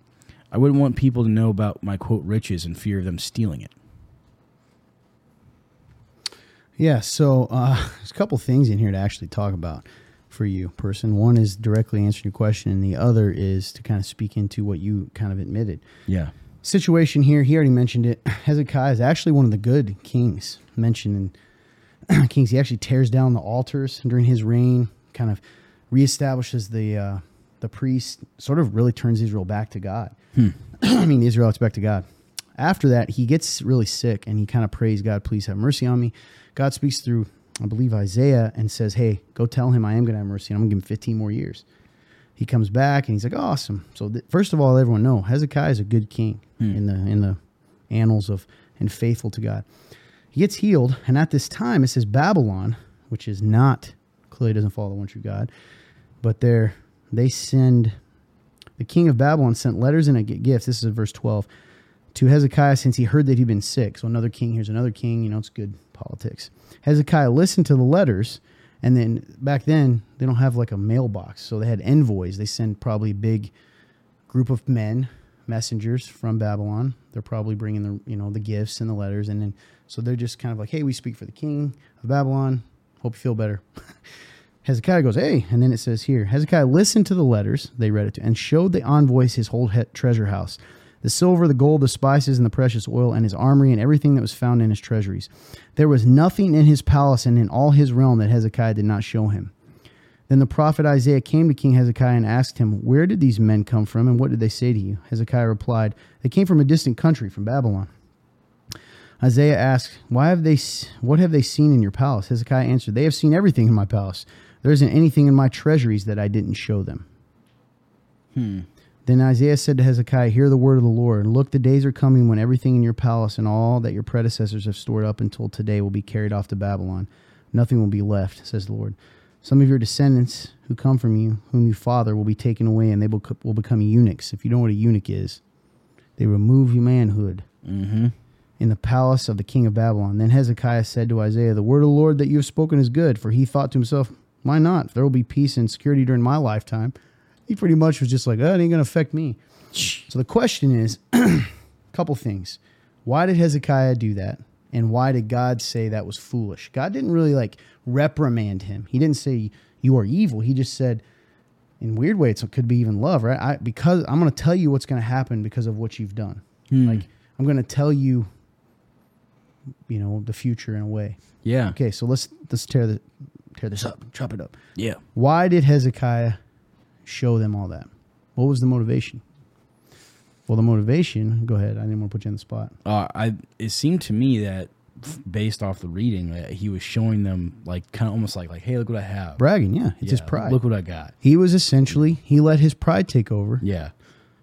I wouldn't want people to know about my quote riches in fear of them stealing it. Yeah, so uh, there's a couple things in here to actually talk about for you, person. One is directly answering your question, and the other is to kind of speak into what you kind of admitted. Yeah. Situation here, he already mentioned it. Hezekiah is actually one of the good kings mentioned in Kings. He actually tears down the altars during his reign, kind of reestablishes the uh, the priest, sort of really turns Israel back to God. I mean, Israelites back to God. After that, he gets really sick and he kind of prays, God, please have mercy on me. God speaks through, I believe, Isaiah and says, Hey, go tell him I am going to have mercy and I'm going to give him 15 more years. He comes back and he's like, Awesome. So, th- first of all, everyone know Hezekiah is a good king hmm. in the in the annals of and faithful to God. He gets healed, and at this time, it says Babylon, which is not clearly doesn't follow the one true God, but they're they send the king of Babylon sent letters and a gift. This is verse 12 to Hezekiah since he heard that he'd been sick. So another king, here's another king. You know, it's good politics. Hezekiah listened to the letters, and then back then they don't have like a mailbox, so they had envoys. They send probably a big group of men, messengers from Babylon. They're probably bringing the you know the gifts and the letters, and then so they're just kind of like, hey, we speak for the king of Babylon. Hope you feel better. Hezekiah goes, hey, and then it says here, Hezekiah listened to the letters they read it to, and showed the envoys his whole treasure house, the silver, the gold, the spices, and the precious oil, and his armory, and everything that was found in his treasuries. There was nothing in his palace and in all his realm that Hezekiah did not show him. Then the prophet Isaiah came to King Hezekiah and asked him, Where did these men come from, and what did they say to you? Hezekiah replied, They came from a distant country, from Babylon. Isaiah asked, "Why have they? What have they seen in your palace?" Hezekiah answered, "They have seen everything in my palace. There isn't anything in my treasuries that I didn't show them." Hmm. Then Isaiah said to Hezekiah, "Hear the word of the Lord. Look, the days are coming when everything in your palace and all that your predecessors have stored up until today will be carried off to Babylon. Nothing will be left," says the Lord. Some of your descendants who come from you, whom you father, will be taken away, and they will, will become eunuchs. If you don't know what a eunuch is, they remove your manhood mm-hmm. in the palace of the king of Babylon. Then Hezekiah said to Isaiah, The word of the Lord that you have spoken is good. For he thought to himself, Why not? There will be peace and security during my lifetime. He pretty much was just like, Oh, it ain't going to affect me. So the question is a couple things. Why did Hezekiah do that? And why did God say that was foolish? God didn't really like reprimand him. He didn't say, You are evil. He just said, in weird way, it could be even love, right? I, because I'm going to tell you what's going to happen because of what you've done. Hmm. Like I'm going to tell you, you know, the future in a way. Yeah. Okay, so let's let's tear the tear this up, chop it up. Yeah. Why did Hezekiah show them all that? What was the motivation? Well, the motivation. Go ahead. I didn't want to put you on the spot. Uh, I it seemed to me that based off the reading that he was showing them like kind of almost like like hey look what I have Bragging, yeah, it's his pride. look what I got he was essentially he let his pride take over, yeah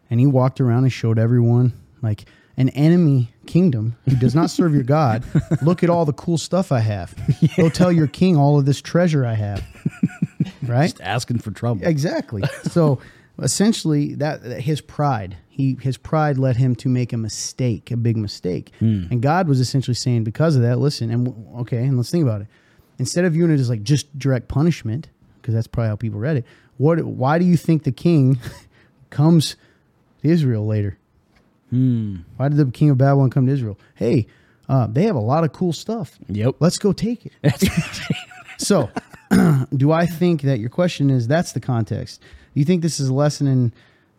and he walked around and showed everyone like an enemy kingdom who does not serve your God. Look at all the cool stuff I have. Go tell your king all of this treasure I have. Right? just asking for trouble Exactly. So essentially, that, that his pride, he his pride led him to make a mistake, a big mistake, and God was essentially saying because of that, listen, and okay, and let's think about it. Instead of viewing it as like just direct punishment, because that's probably how people read it. What? Why do you think the king comes to Israel later? Why did the king of Babylon come to Israel? Hey, uh, they have a lot of cool stuff. Yep. Let's go take it. so, do I think that your question is that's the context? Do you think this is a lesson in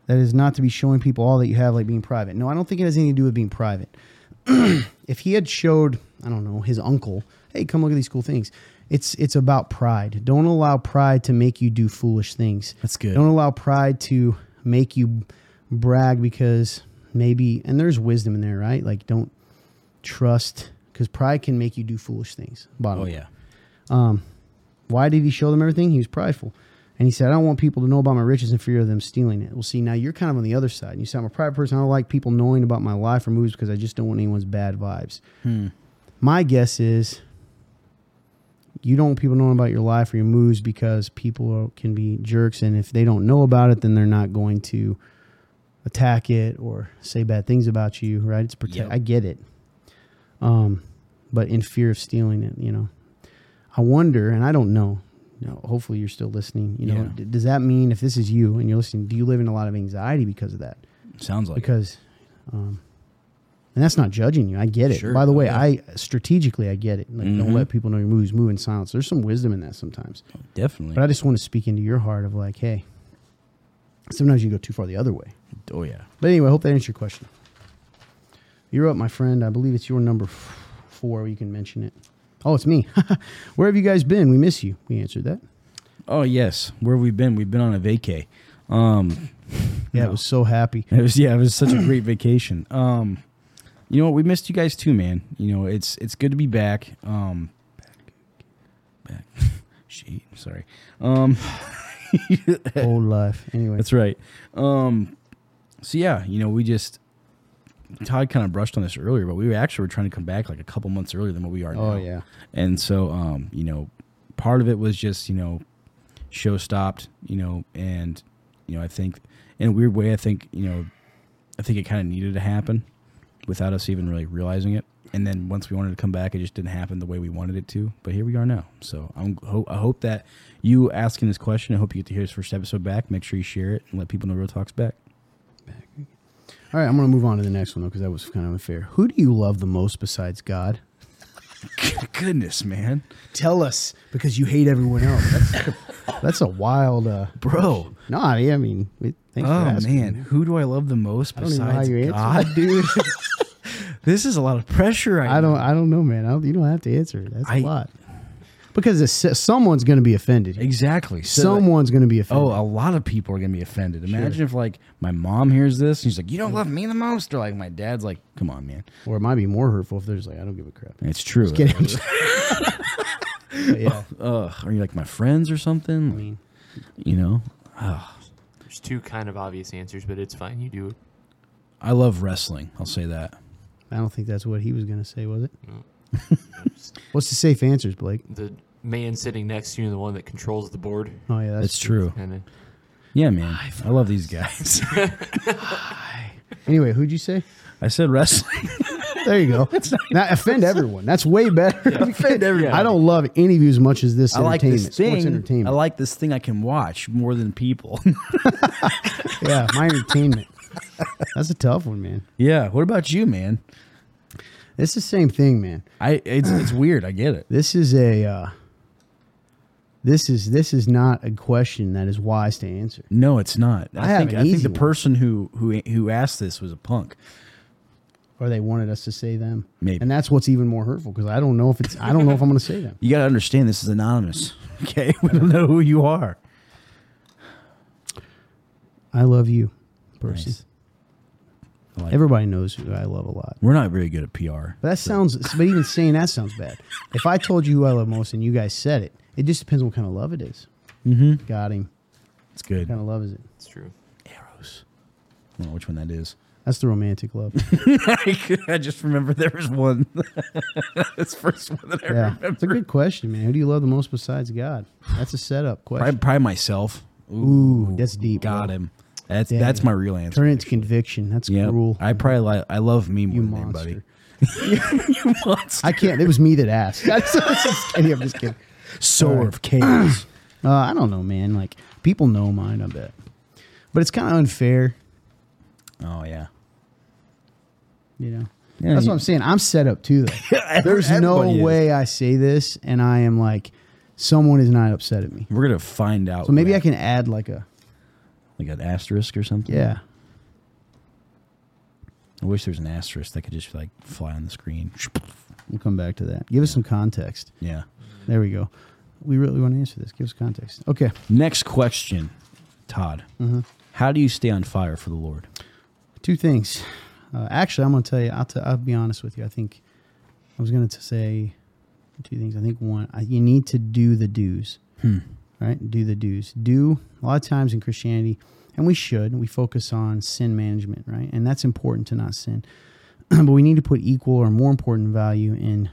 that is not to be showing people all that you have, like being private? No, I don't think it has anything to do with being private. if he had showed, I don't know, his uncle, hey, come look at these cool things. It's it's about pride. Don't allow pride to make you do foolish things. That's good. Don't allow pride to make you brag because maybe and there's wisdom in there, right? Like don't trust because pride can make you do foolish things. Bottom Oh yeah. Um, why did he show them everything? He was prideful. And he said, I don't want people to know about my riches in fear of them stealing it. Well, see, now you're kind of on the other side. And you say, I'm a private person. I don't like people knowing about my life or moves because I just don't want anyone's bad vibes. Hmm. My guess is you don't want people knowing about your life or your moves because people are, can be jerks. And if they don't know about it, then they're not going to attack it or say bad things about you, right? It's protect. Yep. I get it. Um, but in fear of stealing it, you know. I wonder, and I don't know. You know, hopefully you're still listening. You know, Yeah. d- does that mean if this is you and you're listening, do you live in a lot of anxiety because of that? Sounds like. Because, um, and that's not judging you. I get it. Sure. By the way. I strategically I get it. Like, don't Mhm. let people know your moves. Move in silence. There's some wisdom in that sometimes. definitely. But I just want to speak into your heart of like, hey, sometimes you go too far the other way. oh yeah. But anyway, I hope that answered your question. You're up, my friend. I believe it's your number f- four. You can mention it. Oh, it's me. Where have you guys been? We miss you. We answered that. Oh yes. Where have we been? We've been on a vacay. Um, Yeah, I was so happy. It was yeah, it was such a great vacation. Um, you know what? We missed you guys too, man. You know it's it's good to be back. Um, back. Shit, sorry. Um, Old life. Anyway, that's right. Um, so yeah, you know we just Todd kind of brushed on this earlier, but we actually were trying to come back like a couple months earlier than what we are now. oh yeah. And so, um, you know, part of it was just, you know, show stopped, you know, and, you know, I think in a weird way, I think, you know, I think it kind of needed to happen without us even really realizing it. And then once we wanted to come back, it just didn't happen the way we wanted it to. But here we are now. So I'm, ho- I hope that you asking this question, I hope you get to hear this first episode back. Make sure you share it and let people know Real Talk's back. All right, I'm going to move on to the next one though because that was kind of unfair. Who do you love the most besides God? Goodness, man. Tell us because you hate everyone else. That's, that's a wild, uh, Bro. no. I I mean, thanks for Oh man, who do I love the most I don't know how besides answer God, dude? this is a lot of pressure. Right I don't. I don't know, man. I don't, you don't have to answer. That's a I- lot. Because it's, someone's going to be offended. here. exactly. So, Someone's going to be offended. oh, a lot of people are gonna be offended. Imagine if like my mom hears this, and she's like, "You don't love me the most," or like my dad's like, "Come on, man." or it might be more hurtful if there's like, I don't give a crap. It's true. I'm just- But yeah. Ugh, are you like my friends or something? I mean, you know. Ugh. There's two kind of obvious answers, but it's fine. You do it. I love wrestling. I'll say that. I don't think that's what he was going to say, was it? What's the safe answers, Blake? The man sitting next to you, the one that controls the board, Oh yeah, that's, That's true. and then Yeah, man. I love these guys. Anyway, who'd you say? I said wrestling. There you go. Now offend everyone. That's way better. Offend everyone. I don't love any of you as much as this I like entertainment. this thing. entertainment. I like this thing I can watch more than people. yeah, my entertainment. That's a tough one, man. yeah. What about you, man? It's the same thing, man. I it's it's weird. I get it. This is a uh, this is this is not a question that is wise to answer. No, it's not. I have think I think the one. person who who who asked this was a punk. Or they wanted us to say them. Maybe. And that's what's even more hurtful because I don't know if it's I don't know if I'm going to say them. You got to understand this is anonymous. Okay, we don't know who you are. I love you, Percy. Nice. I like- Everybody knows who I love a lot. We're not very good at PR. But that sounds. But even saying that sounds bad. If I told you who I love most and you guys said it, it just depends what kind of love it is. Mm-hmm. Got him. It's good. What kind of love is it? it's true. Eros. I don't know which one that is. That's the romantic love. I just remember there was one. That's first one that I yeah, remember. it's a good question, man. Who do you love the most besides God? That's a setup question. probably myself. Ooh, that's deep. Got bro. him. That's Damn. that's my real answer. Turn it into conviction. That's Yeah, cruel. I probably like. I love me more you than monster. anybody. you monster. I can't. It was me that asked. I'm just kidding. I'm just kidding. Sower of chaos. Uh, I don't know, man. Like people know mine. I bet, but it's kind of unfair. oh yeah. You know. Yeah, That's you- what I'm saying. I'm set up too, though. There's no is. way I say this and I am like, someone is not upset at me. We're gonna find out. So maybe I can add like a, like an asterisk or something. yeah. I wish there was an asterisk that could just like fly on the screen. We'll come back to that. Give us some context. Yeah. There we go. We really want to answer this. Give us context. Okay. Next question, Todd. Mm-hmm. How do you stay on fire for the Lord? Two things. Uh, actually, I'm going to tell you. I'll, t- I'll be honest with you. I think I was going to say two things. I think one, I- you need to do the do's, right? Do the do's. Do a lot of times in Christianity, and we should, we focus on sin management, right? And that's important to not sin. but we need to put equal or more important value in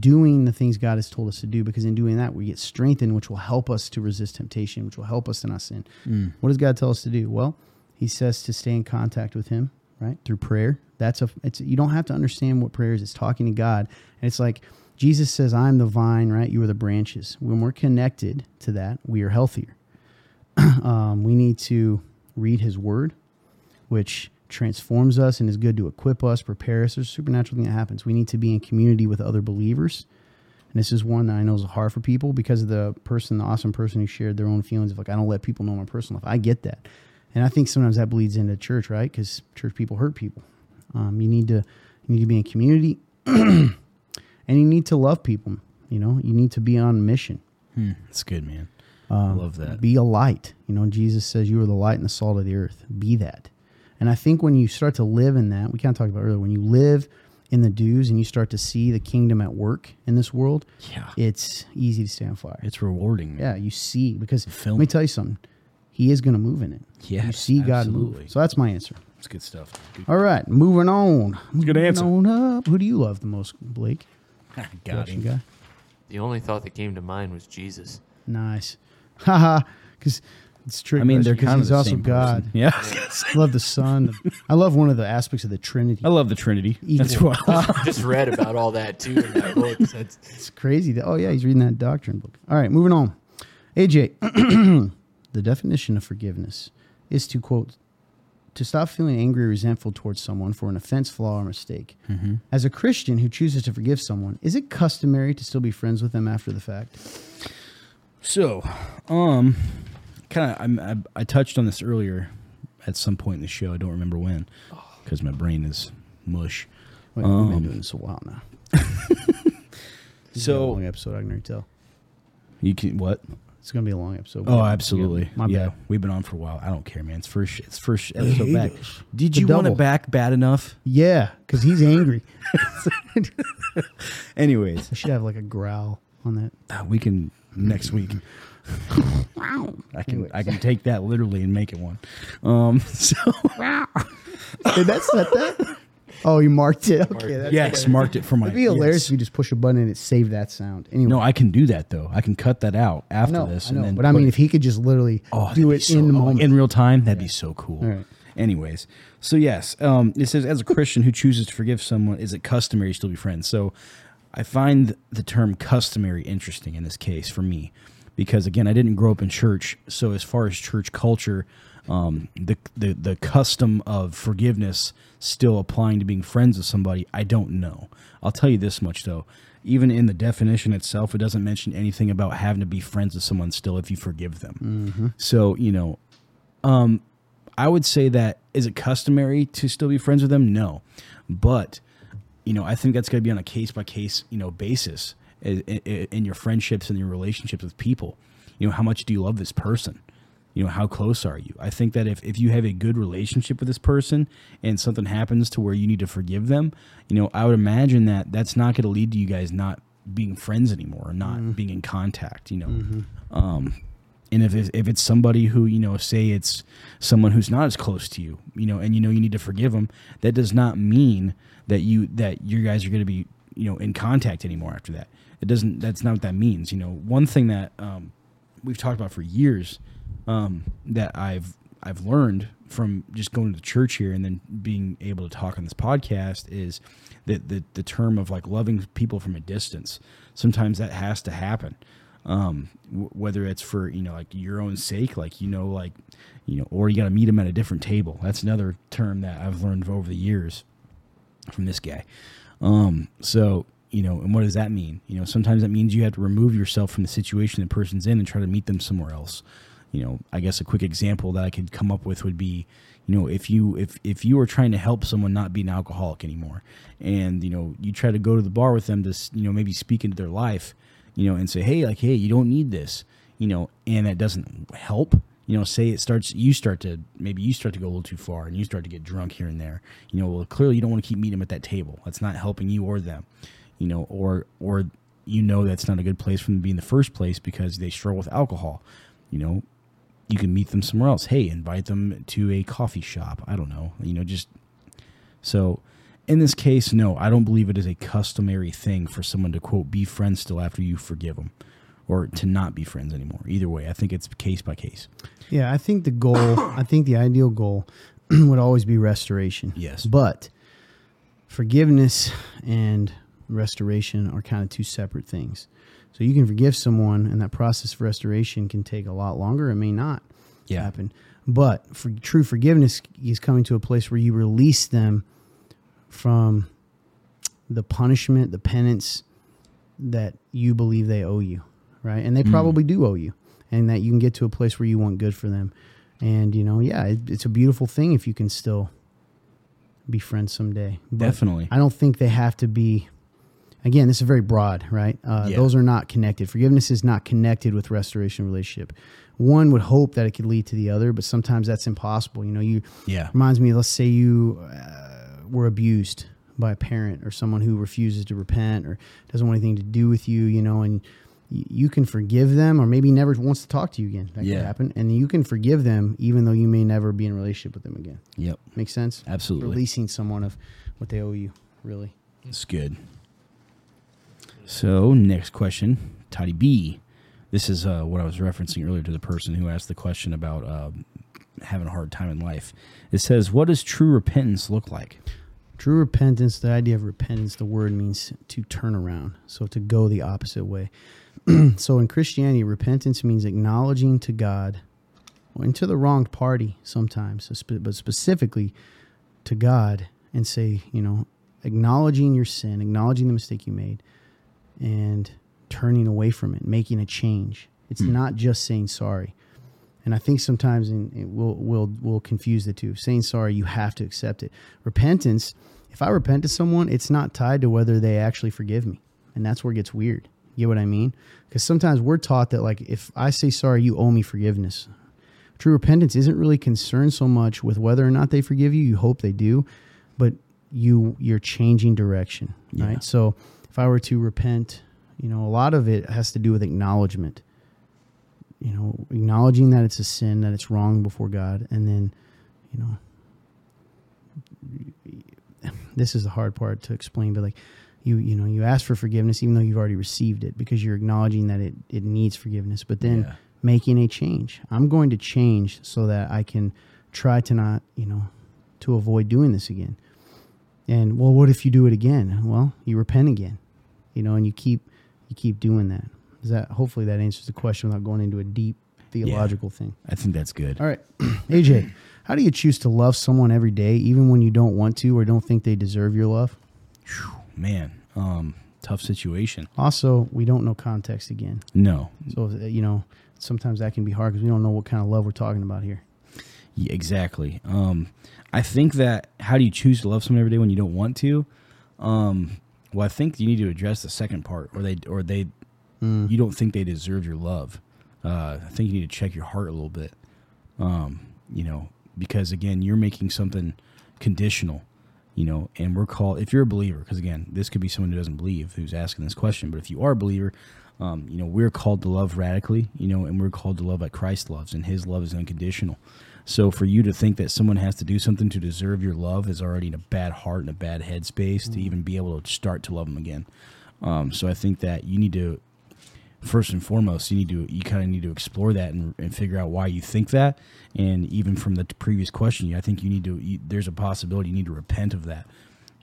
doing the things God has told us to do because in doing that we get strengthened which will help us to resist temptation which will help us to not sin. Mm. What does God tell us to do? Well, he says to stay in contact with him, right? Through prayer. That's a it's you don't have to understand what prayer is. It's talking to God. And it's like Jesus says, I'm the vine, right? You are the branches. When we're connected to that, we are healthier. um, we need to read his word, which transforms us and is good to equip us, prepare us. There's a supernatural thing that happens. We need to be in community with other believers. And this is one that I know is hard for people because of the person, the awesome person who shared their own feelings of like, I don't let people know my personal life. I get that. And I think sometimes that bleeds into church, right? Because church people hurt people. Um, you need to you need to be in community, and you need to love people. You know, you need to be on mission. Hmm, that's good, man. I um, love that. Be a light. You know, Jesus says you are the light and the salt of the earth. Be that. And I think when you start to live in that, we kind of talked about earlier, when you live in the do's and you start to see the kingdom at work in this world, Yeah. it's easy to stay on fire. It's rewarding. yeah, you see because Film. let me tell you something. He is going to move in it. Yeah, you see God absolutely. move. So that's my answer. It's good stuff. Good. All right, moving on. good answer. On up. Who do you love the most, Blake? Got Question him. guy. The only thought that came to mind was Jesus. Nice. Haha. Because it's true. I mean, they're kind of he's the also same God. person. Yeah. I love the Son. I love one of the aspects of the Trinity. I love the Trinity. That's Equal. why. Just read about all that too in that book. That's, It's crazy. That, oh, yeah, he's reading that doctrine book. All right, moving on. AJ, the definition of forgiveness is to quote, to stop feeling angry or resentful towards someone for an offense, flaw, or mistake. As a Christian who chooses to forgive someone, is it customary to still be friends with them after the fact? So, um, kind of, I, I touched on this earlier at some point in the show. I don't remember when, because my brain is mush. Wait, we've been Um, doing this a while now. This is a So long episode, I can already tell. you can what? It's going to be a long episode. Oh, absolutely. Yeah, bad. we've been on for a while. I don't care, man. It's first. It's first episode back. Did The you want it back bad enough? Yeah, because he's angry. Anyways, I should have like a growl on that. uh, we can next week. I can I can take that literally and make it one. Um. So Did that set that? Oh, you marked it. Okay, that's yes, marked it for my. It'd be hilarious yes. if you just push a button and it saved that sound. Anyway, No, I can do that though. I can cut that out after this. I know. and then but I mean, if he could just literally Oh, do it so- in the moment. in real time. That'd be so cool. Right. Anyways, so yes, um, it says as a Christian who chooses to forgive someone, is it customary to still be friends? So I find the term customary interesting in this case for me because again, I didn't grow up in church, so as far as church culture, um, the, the the custom of forgiveness still applying to being friends with somebody, I don't know. I'll tell you this much though. Even in the definition itself, it doesn't mention anything about having to be friends with someone still if you forgive them. So, you know, um, I would say that is it customary to still be friends with them? No, but you know I think that's going to be on a case by case you know basis in, in, in your friendships and your relationships with people. You know how much do you love this person? You know how close are you? I think that if if you have a good relationship with this person and something happens to where you need to forgive them, you know I would imagine that that's not going to lead to you guys not being friends anymore or not being in contact. You know. Um, and if it's, if it's somebody who you know, say it's someone who's not as close to you, you know, and you know you need to forgive them, that does not mean that you that you guys are going to be you know in contact anymore after that. It doesn't. That's not what that means. You know, one thing that um, we've talked about for years um, that I've I've learned from just going to the church here and then being able to talk on this podcast is that the the term of like loving people from a distance. Sometimes that has to happen um, w- whether it's for you know like your own sake, like you know like you know, or you got to meet them at a different table. That's another term that I've learned over the years from this guy. Um, so you know, and what does that mean? You know, sometimes that means you have to remove yourself from the situation the person's in and try to meet them somewhere else. You know, I guess a quick example that I could come up with would be, you know, if you if if you are trying to help someone not be an alcoholic anymore, and you know you try to go to the bar with them to you know maybe speak into their life, you know, and say, hey, like, hey, you don't need this, you know, and that doesn't help. You know, say it starts, you start to maybe you start to go a little too far, and you start to get drunk here and there. You know, well, clearly you don't want to keep meeting them at that table. That's not helping you or them. you know, or or you know that's not a good place for them to be in the first place because they struggle with alcohol. You know, you can meet them somewhere else. Hey, invite them to a coffee shop. I don't know. You know, just so in this case, no, I don't believe it is a customary thing for someone to quote be friends still after you forgive them or to not be friends anymore. Either way, I think it's case by case. Yeah, I think the goal, I think the ideal goal would always be restoration. Yes. But forgiveness and restoration are kind of two separate things. So you can forgive someone, and that process of restoration can take a lot longer. It may not Yeah. happen. But for true forgiveness is coming to a place where you release them from the punishment, the penance that you believe they owe you, right? And they mm. probably do owe you, and that you can get to a place where you want good for them. And you know, yeah, it, it's a beautiful thing if you can still be friends someday. But Definitely. I don't think they have to be. Again, this is very broad, right? Uh, Yeah. Those are not connected. Forgiveness is not connected with restoration relationship. One would hope that it could lead to the other, but sometimes that's impossible. You know, you Yeah. reminds me. Let's say you uh, were abused by a parent or someone who refuses to repent or doesn't want anything to do with you. You know, and you can forgive them, or maybe never wants to talk to you again. That Yeah. could happen, and you can forgive them even though you may never be in a relationship with them again. Yep. Makes sense? Absolutely. Releasing someone of what they owe you, really. It's good. So, next question, Toddy B. This is uh, what I was referencing earlier to the person who asked the question about uh, having a hard time in life. It says, What does true repentance look like? True repentance, the idea of repentance, the word means to turn around. So to go the opposite way. so in Christianity, repentance means acknowledging to God and to the wronged party sometimes, but specifically to God and say, you know, acknowledging your sin, acknowledging the mistake you made, and turning away from it, making a change. It's hmm. not just saying sorry. And I think sometimes in, it will will will confuse the two. Saying sorry, you have to accept it. Repentance, if I repent to someone, it's not tied to whether they actually forgive me, and that's where it gets weird. You get what I mean? Because sometimes we're taught that like if I say sorry, you owe me forgiveness. True repentance isn't really concerned so much with whether or not they forgive you. You hope they do, but you you're changing direction, Yeah. right? So if I were to repent, you know, a lot of it has to do with acknowledgement you know, acknowledging that it's a sin, that it's wrong before God, and then, you know, this is the hard part to explain, but like you, you know, you ask for forgiveness even though you've already received it because you're acknowledging that it, it needs forgiveness, but then Yeah. making a change. I'm going to change so that I can try to not, you know, to avoid doing this again. And well, what if you do it again? Well, you repent again, you know, and you keep you keep doing that. Is that hopefully that answers the question without going into a deep theological thing. I think that's good. All right, AJ, how do you choose to love someone every day, even when you don't want to or don't think they deserve your love? Man, um, tough situation. Also, we don't know context again, No, so uh, you know sometimes that can be hard because we don't know what kind of love we're talking about here. Yeah, exactly. Um, I think that how do you choose to love someone every day when you don't want to? Um, well, I think you need to address the second part, or they, or they, you don't think they deserve your love. Uh, I think you need to check your heart a little bit. Um, you know, because again, you're making something conditional. You know, and we're called if you're a believer, because again, this could be someone who doesn't believe who's asking this question. But if you are a believer, um, you know, we're called to love radically. You know, and we're called to love like Christ loves, and His love is unconditional. So for you to think that someone has to do something to deserve your love is already in a bad heart and a bad headspace to even be able to start to love them again. Um, so I think that you need to first and foremost you need to you kind of need to explore that and, and figure out why you think that. And even from the previous question i think you need to you, there's a possibility you need to repent of that.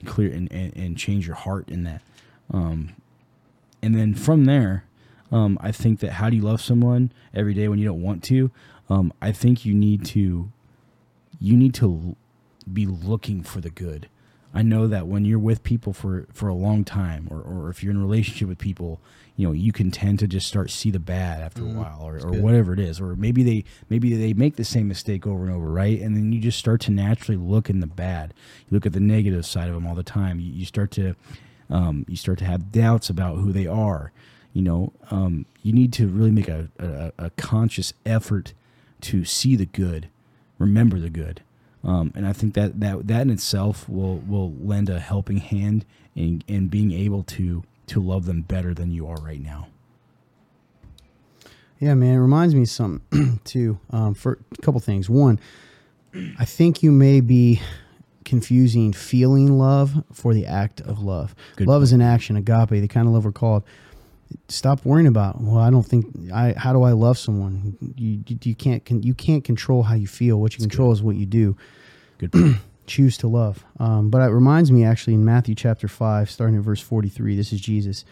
Clear and, and, and change your heart in that. Um, and then from there um, i think that how do you love someone every day when you don't want to um, i think you need to you need to l- be looking for the good I know that when you're with people for, for a long time, or, or if you're in a relationship with people, you know, you can tend to just start see the bad after a while, or, or whatever it is, or maybe they maybe they make the same mistake over and over, right? And then you just start to naturally look in the bad. You look at the negative side of them all the time. You, you start to um, you start to have doubts about who they are. You know, um, you need to really make a, a, a conscious effort to see the good, remember the good. Um, and I think that, that that in itself will will lend a helping hand in in being able to to love them better than you are right now. Yeah, man, it reminds me of something too. Um, for a couple things. One, I think you may be confusing feeling love for the act of love. Good love is an action, agape, the kind of love we're called. Stop worrying about. Well, I don't think I. How do I love someone? You you, you can't con, you can't control how you feel. What you control is what you do. Good. Choose to love. Um, but it reminds me actually in Matthew chapter five, starting at verse forty three. This is Jesus.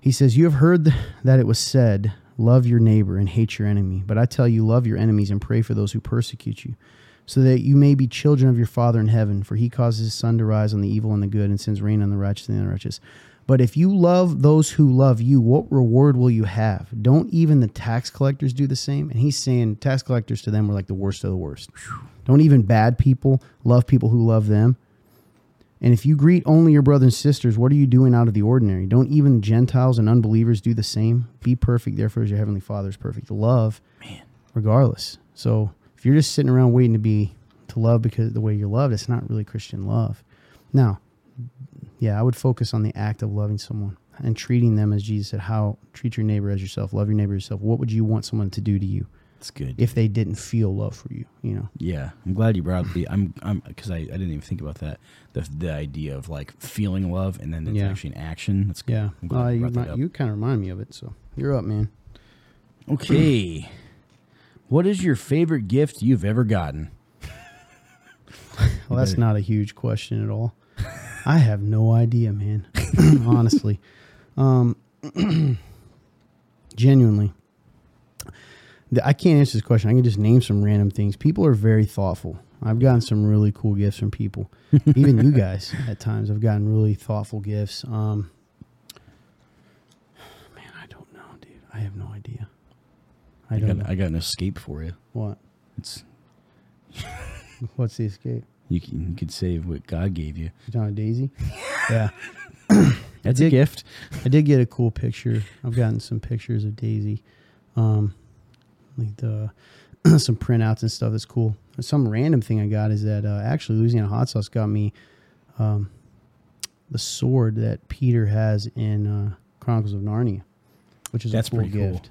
He says, "You have heard that it was said." Love your neighbor and hate your enemy. But I tell you, love your enemies and pray for those who persecute you, so that you may be children of your Father in heaven. For he causes his sun to rise on the evil and the good, and sends rain on the righteous and the unrighteous. But if you love those who love you, what reward will you have? Don't even the tax collectors do the same? And he's saying tax collectors to them were like the worst of the worst. Don't even bad people love people who love them. And if you greet only your brothers and sisters, what are you doing out of the ordinary? Don't even Gentiles and unbelievers do the same? Be perfect, therefore, as your heavenly Father is perfect. Love, Man. regardless. So if you're just sitting around waiting to be to love because of the way you're loved, it's not really Christian love. Now, yeah, I would focus on the act of loving someone and treating them as Jesus said, how treat your neighbor as yourself, love your neighbor yourself. What would you want someone to do to you That's good. if they didn't feel love for you? You know, Yeah, I'm glad you brought up the. I'm I'm because I, I didn't even think about that. The the idea of like feeling love and then it's Yeah. actually an action. That's good. yeah. I'm glad Uh, you you brought that might- up. you kind of remind me of it. So you're up, man. Okay. what is your favorite gift you've ever gotten? Well, that's not a huge question at all. I have no idea, man. Honestly, um, genuinely, The- I can't answer this question. I can just name some random things. People are very thoughtful. I've gotten some really cool gifts from people. Even you guys, at times, I've gotten really thoughtful gifts. Um, man, I don't know, dude. I have no idea. I I don't got know I got an escape for you. what. It's What's the escape? You can you could save what God gave you. You talking Daisy? yeah. That's a gift. I did get a cool picture. I've gotten some pictures of Daisy, um, like the some printouts and stuff. That's cool. Some random thing I got is that uh, actually Louisiana Hot Sauce got me um, the sword that Peter has in uh, Chronicles of Narnia, which is That's a cool pretty cool. gift.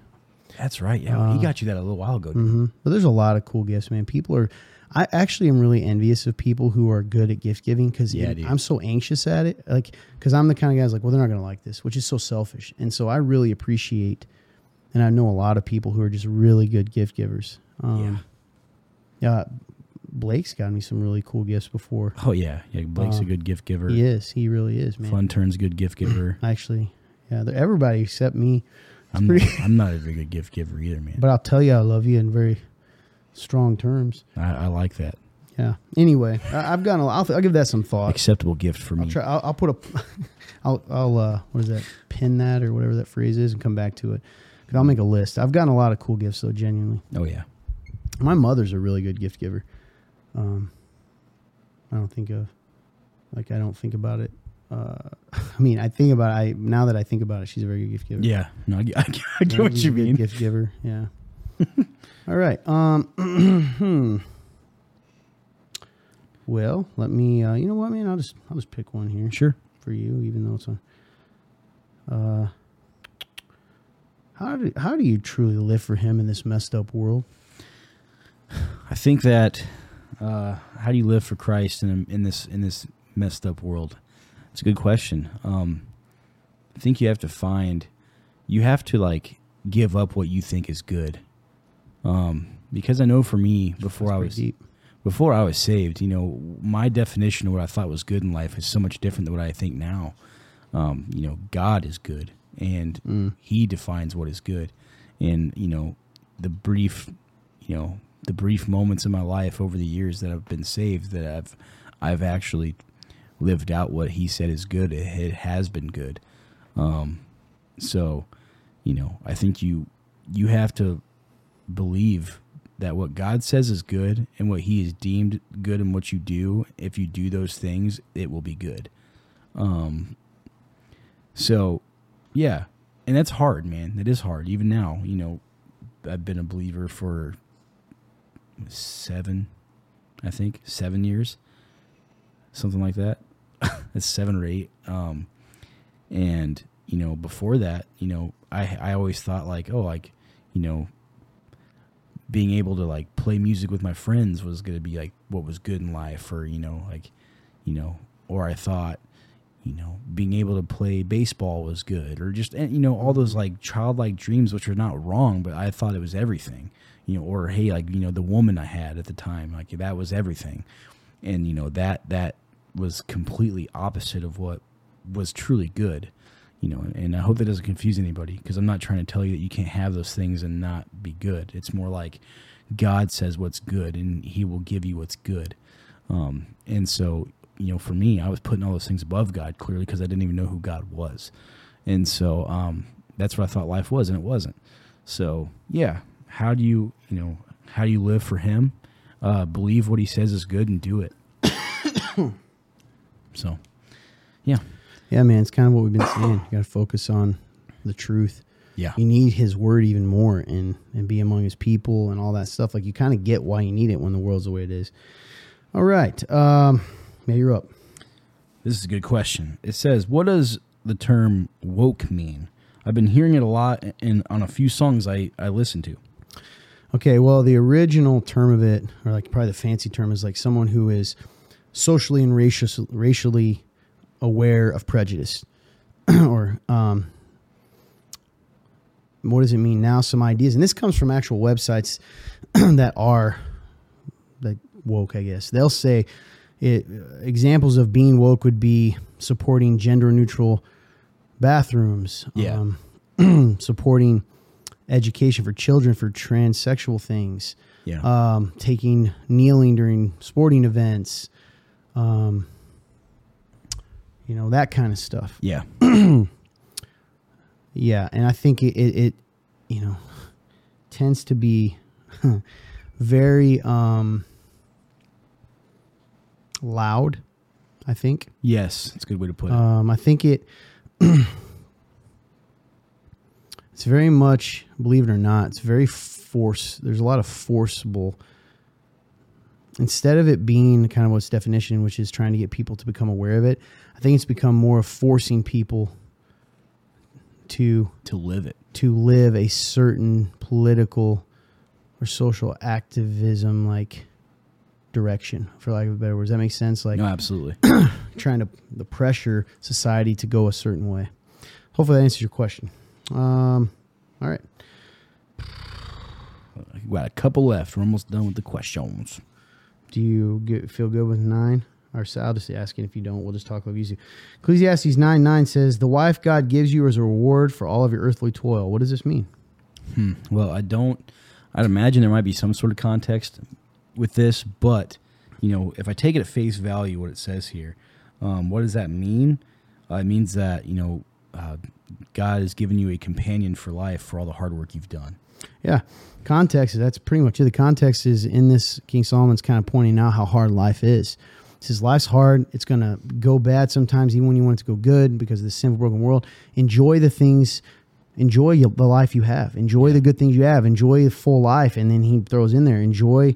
That's right. Yeah, Uh, he got you that a little while ago. didn't hmm But there's a lot of cool gifts, man. People are. I actually am really envious of people who are good at gift giving because Yeah. I'm so anxious at it. Like, because I'm the kind of guy who's like, well, they're not going to like this, which is so selfish. And so I really appreciate, and I know a lot of people who are just really good gift givers. Um, yeah. Blake's got me some really cool gifts before. Oh yeah, yeah. Blake's a good gift giver. He is. He really is, man. Fun turns good gift giver. Actually, yeah. Everybody except me. I'm pretty- I'm not a very good gift giver either, man. But I'll tell you, I love you and very strong terms. I, I like that Yeah. Anyway, I, I've gotten. A, I'll, I'll give that some thought. acceptable gift for I'll me. try. I'll, I'll put a. I'll. I'll. Uh, what is that? Pin that or whatever that phrase is, and come back to it. 'Cause I'll make a list. I've gotten a lot of cool gifts though. Genuinely, Oh yeah, my mother's a really good gift giver. Um, I don't think of, like, I don't think about it. Uh, I mean, I think about. I now that I think about it, she's a very good gift giver. yeah. No, I, I, I get what you mean. Gift giver. Yeah. All right. Um. hmm. Well, let me. Uh, you know what, man? I'll just. I'll just pick one here. Sure. for you, even though it's on. Uh, how do how do you truly live for Him in this messed up world? I think that uh, how do you live for Christ in in this in this messed up world? It's a good question. Um, I think you have to find you have to like give up what you think is good. Um, because I know for me before I was deep. before I was saved, you know, my definition of what I thought was good in life is so much different than what I think now. Um, you know, God is good, and Mm. He defines what is good. And you know, the brief, you know, the brief moments in my life over the years that I've been saved, that I've, I've actually lived out what He said is good. It, it has been good. Um, so, you know, I think you you have to believe that what God says is good and what He has deemed good and what you do, if you do those things, it will be good. Um, so, yeah, and that's hard, man. That is hard. Even now, you know, I've been a believer for seven, I think seven years, something like that. It's seven or eight. Um, and you know, before that, you know, I I always thought like, oh, like, you know, being able to like play music with my friends was gonna be like what was good in life, or you know, like, you know, or I thought, you know, being able to play baseball was good, or just and, you know all those like childlike dreams, which are not wrong, but I thought it was everything, you know, or hey, like you know, the woman I had at the time, like that was everything, and you know that that was completely opposite of what was truly good you know and i hope that doesn't confuse anybody because i'm not trying to tell you that you can't have those things and not be good. It's more like god says what's good and he will give you what's good. Um, and so you know for me i was putting all those things above god clearly because i didn't even know who god was. And so um, that's what i thought life was and it wasn't. So yeah how do you you know how do you live for him? Uh, believe what he says is good and do it. So yeah Yeah, man, it's kind of what we've been saying. You got to focus on the truth. yeah You need His word even more, and and be among His people and all that stuff. Like you kind of get why you need it when the world's the way it is. All right, um, maybe you're up. This is a good question. It says, "What does the term woke mean?" I've been hearing it a lot in on a few songs I I listen to. Okay, well, the original term of it, or like probably the fancy term, is like someone who is socially and racial, racially aware of prejudice, or um, what does it mean now? Some ideas, and this comes from actual websites that are like woke. I guess they'll say it, examples of being woke would be supporting gender neutral bathrooms, Yeah. um, supporting education for children for transsexual things, Yeah. um, taking kneeling during sporting events, um, you know that kind of stuff. yeah. Yeah, and I think it, it, it you know, tends to be very um, loud. I think. Yes, it's a good way to put it. Um, I think it. it's very much, believe it or not, it's very force. There's a lot of forcible. Instead of it being kind of what's definition, which is trying to get people to become aware of it, I think it's become more of forcing people to to live it. to live a certain political or social activism like direction, for lack of better words. That makes sense. Like No, absolutely. trying to the pressure society to go a certain way. Hopefully that answers your question. Um, all right. We got a couple left. We're almost done with the questions. Do you get, feel good with nine? Or so I'll just asking if you don't, we'll just talk like you. Ecclesiastes 9 9 says, The wife God gives you as a reward for all of your earthly toil. What does this mean? Hmm. Well, I don't. I'd imagine there might be some sort of context with this, but you know, if I take it at face value, what it says here, um, what does that mean? Uh, it means that you know, uh, God has given you a companion for life for all the hard work you've done. Yeah. Context, that's pretty much it. The context is in this, King Solomon's kind of pointing out how hard life is. He says life's hard. It's going to go bad sometimes, even when you want it to go good because of this sinful, broken world. Enjoy the things, enjoy the life you have. Enjoy the good things you have. Enjoy the full life. And then he throws in there, enjoy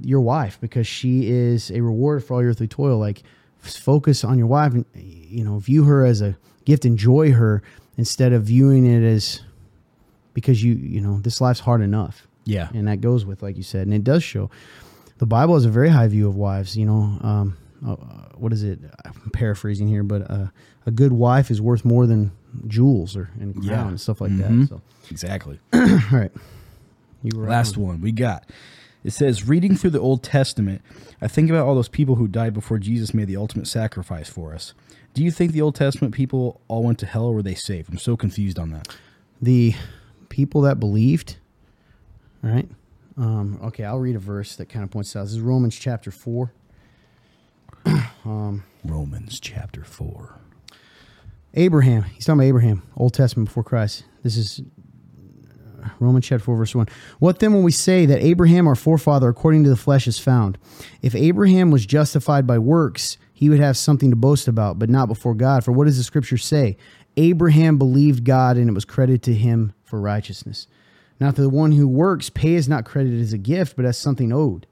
your wife because she is a reward for all your earthly toil. Like, focus on your wife and, you know, view her as a gift. Enjoy her instead of viewing it as because you you know this life's hard enough Yeah. and that goes with like you said and it does show the bible has a very high view of wives you know um uh, what is it i'm paraphrasing here but uh, a good wife is worth more than jewels or and crown Yeah. and stuff like Mhm. that so Exactly. all right you were Last one we got. It says, reading through the Old Testament, I think about all those people who died before Jesus made the ultimate sacrifice for us. Do you think the Old Testament people all went to hell or were they saved? I'm so confused on that. the people that believed right um okay i'll read a verse that kind of points out this is romans chapter 4 Romans chapter 4. Abraham. He's talking about Abraham, Old Testament before Christ. This is uh, Romans chapter 4, verse 1. What then when we say that Abraham, our forefather, according to the flesh, is found? If Abraham was justified by works, he would have something to boast about, but not before God. For what does the scripture say? Abraham believed God, and it was credited to him for righteousness. Now, to the one who works, pay is not credited as a gift, but as something owed.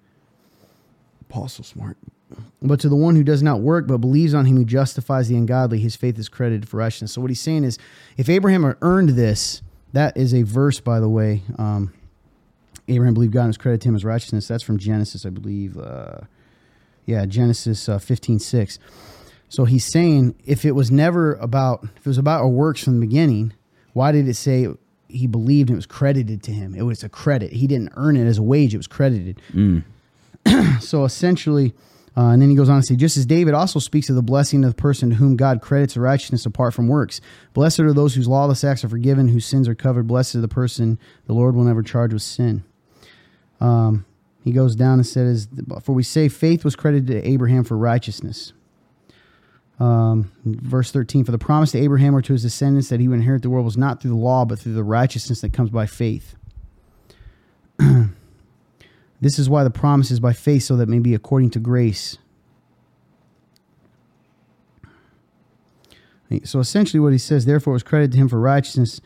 Apostle smart. But to the one who does not work, but believes on him who justifies the ungodly, his faith is credited for righteousness. So what he's saying is, if Abraham earned this, that is a verse, by the way. Um, Abraham believed God and was credited to him as righteousness. That's from Genesis, I believe. Uh, yeah, Genesis uh, fifteen six. So he's saying, if it was never about, if it was about our works from the beginning, why did it say he believed it was credited to him? It was a credit. He didn't earn it as a wage; it was credited. so essentially, uh, and then he goes on to say, just as David also speaks of the blessing of the person to whom God credits righteousness apart from works. Blessed are those whose lawless acts are forgiven, whose sins are covered. Blessed is the person the Lord will never charge with sin. Um, he goes down and says, For we say faith was credited to Abraham for righteousness. Um, verse 13 For the promise to Abraham or to his descendants that he would inherit the world was not through the law, but through the righteousness that comes by faith. this is why the promise is by faith, so that it may be according to grace. So essentially, what he says, therefore, it was credited to him for righteousness.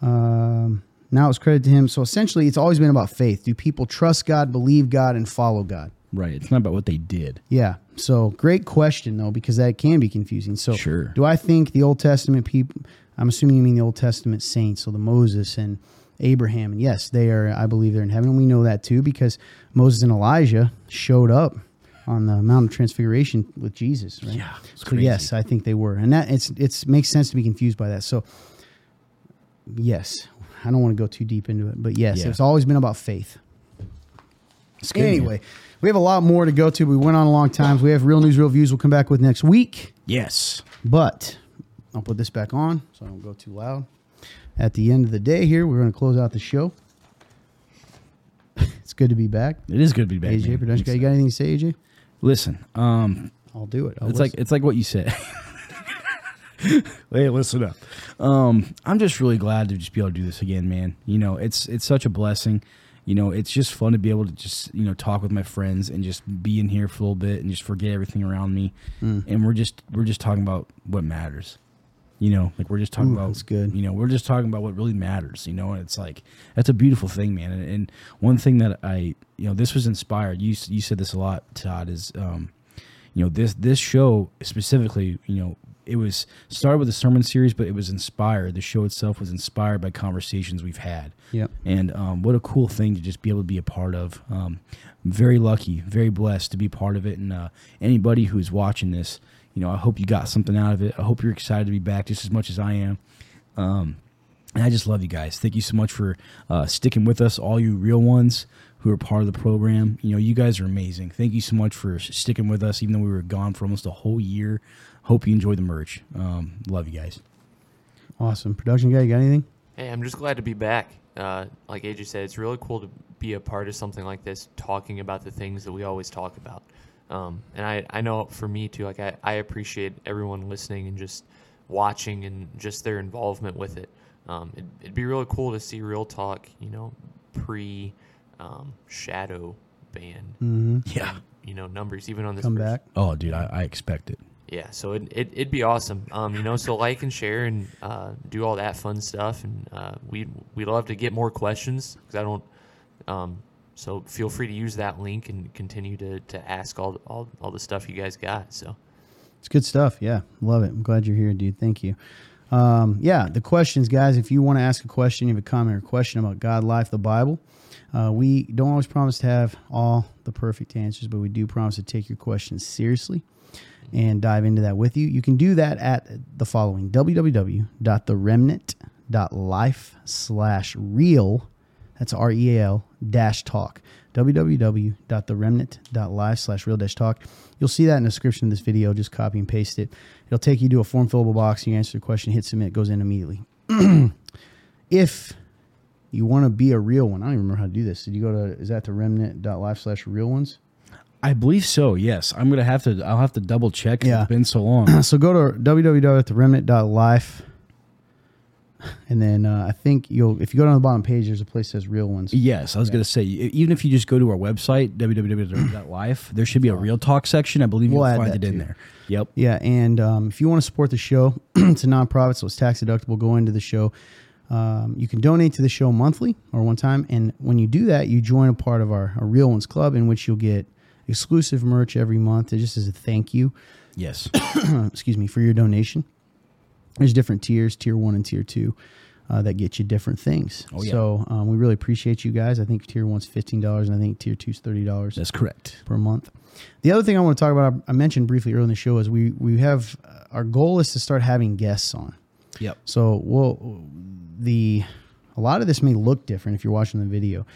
Um, now it's credited to him. So essentially, it's always been about faith. Do people trust God, believe God, and follow God? Right. It's not about what they did. Yeah. So great question though, because that can be confusing. So Sure. do I think the Old Testament people? I'm assuming you mean the Old Testament saints, so the Moses and Abraham, and yes, they are. I believe they're in heaven. And we know that too because Moses and Elijah showed up on the Mount of Transfiguration with Jesus. Right? Yeah, So crazy. yes, I think they were, and that it's it's makes sense to be confused by that. So yes, I don't want to go too deep into it, but yes, Yeah. it's always been about faith. It's good, man. Anyway, we have a lot more to go to. We went on a long time. We have real news, real views. We'll come back with next week. Yes. But I'll put this back on so I don't go too loud. At the end of the day, here we're going to close out the show. it's good to be back. It is good to be back. AJ man. production guy, you got anything to say, AJ? Listen, um, I'll do it. I'll it's like it's like what you said. hey, listen up. Um, I'm just really glad to just be able to do this again, man. You know, it's it's such a blessing. You know, it's just fun to be able to just you know talk with my friends and just be in here for a little bit and just forget everything around me. Mm. And we're just we're just talking about what matters. You know, like we're just talking Ooh, about that's good. You know, we're just talking about what really matters. You know, and it's like that's a beautiful thing, man. And, and one thing that I, you know, this was inspired. You you said this a lot, Todd. Is um, you know this this show specifically you know it was started with a sermon series but it was inspired the show itself was inspired by conversations we've had Yep. and um, what a cool thing to just be able to be a part of um, very lucky very blessed to be part of it and uh, anybody who's watching this you know i hope you got something out of it i hope you're excited to be back just as much as i am um, and I just love you guys. Thank you so much for uh, sticking with us, all you real ones who are part of the program. You know, you guys are amazing. Thank you so much for sticking with us, even though we were gone for almost a whole year. Hope you enjoy the merch. Um, love you guys. Awesome. Production guy, you got anything? Hey, I'm just glad to be back. Uh, like AJ said, it's really cool to be a part of something like this, talking about the things that we always talk about. Um, and I, I know for me too, like I, I appreciate everyone listening and just watching and just their involvement with it. Um, it'd, it'd be really cool to see Real Talk, you know, pre um, Shadow ban, Mm-hmm. Yeah. you know, numbers even on this Come first- back. Oh, dude, I, I expect it. Yeah, so it, it, it'd be awesome. Um, you know, so like and share and uh, do all that fun stuff. And uh, we we love to get more questions because I don't. Um, so feel free to use that link and continue to, to ask all, all all the stuff you guys got. So It's good stuff. Yeah, love it. I'm glad you're here, dude. Thank you. Um, yeah, the questions, guys. If you want to ask a question, you have a comment or question about God, life, the Bible. Uh, we don't always promise to have all the perfect answers, but we do promise to take your questions seriously and dive into that with you. You can do that at the following www.theremnant.life slash real. That's R E A L dash talk. www.theremnant.life slash real dash talk. You'll see that in the description of this video. Just copy and paste it. It'll take you to a form fillable box. You answer the question, hit submit, goes in immediately. if you want to be a real one, I don't even remember how to do this. Did you go to, is that the remnant.life slash real ones? I believe so. Yes, I'm gonna have to. I'll have to double check. Yeah. It's been so long. so go to www.theremnant.life. And then uh, I think you'll, if you go down the bottom page, there's a place that says real ones. Yes, I was Yeah. gonna say even if you just go to our website www.life, there should be a real talk section. I believe We'll you'll find it in too. there. Yep. Yeah, and um, if you want to support the show, it's a nonprofit, so it's tax deductible. Go into the show. Um, you can donate to the show monthly or one time, and when you do that, you join a part of our, our Real Ones Club, in which you'll get exclusive merch every month. It just as a thank you. Yes. excuse me, for your donation. There's different tiers, tier one and tier two, uh, that get you different things. Oh, yeah. So um, we really appreciate you guys. I think tier one's fifteen dollars, and I think tier two's thirty dollars That's correct. per month. The other thing I want to talk about, I mentioned briefly earlier in the show, is we we have uh, our goal is to start having guests on. Yep. So we'll the a lot of this may look different if you're watching the video.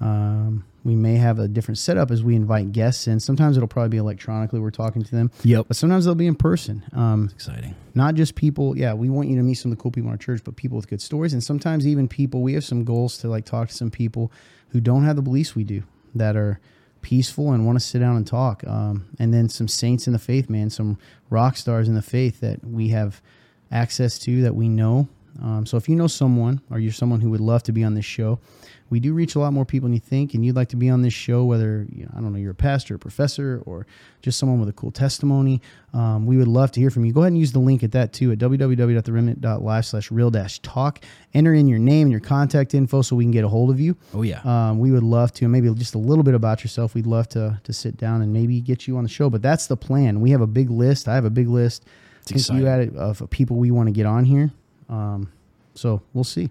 Um, we may have a different setup as we invite guests in. Sometimes it'll probably be electronically. We're talking to them. Yep. But sometimes they'll be in person. Um, Exciting. not just people. Yeah, we want you to meet some of the cool people in our church, but people with good stories, and sometimes even people. We have some goals to like talk to some people who don't have the beliefs we do that are peaceful and want to sit down and talk. Um, and then some saints in the faith, man, some rock stars in the faith that we have access to that we know. Um, so if you know someone or you're someone who would love to be on this show, we do reach a lot more people than you think, and you'd like to be on this show, whether you know, I don't know, you're a pastor, a professor, or just someone with a cool testimony. Um, we would love to hear from you. Go ahead and use the link at that too at www.theremnant.life slash real dash talk. Enter in your name and your contact info so we can get a hold of you. Oh yeah. Um, we would love to, and maybe just a little bit about yourself. We'd love to to sit down and maybe get you on the show. But that's the plan. We have a big list. I have a big list. I think you exciting. had it of people we want to get on here. Um, so we'll see.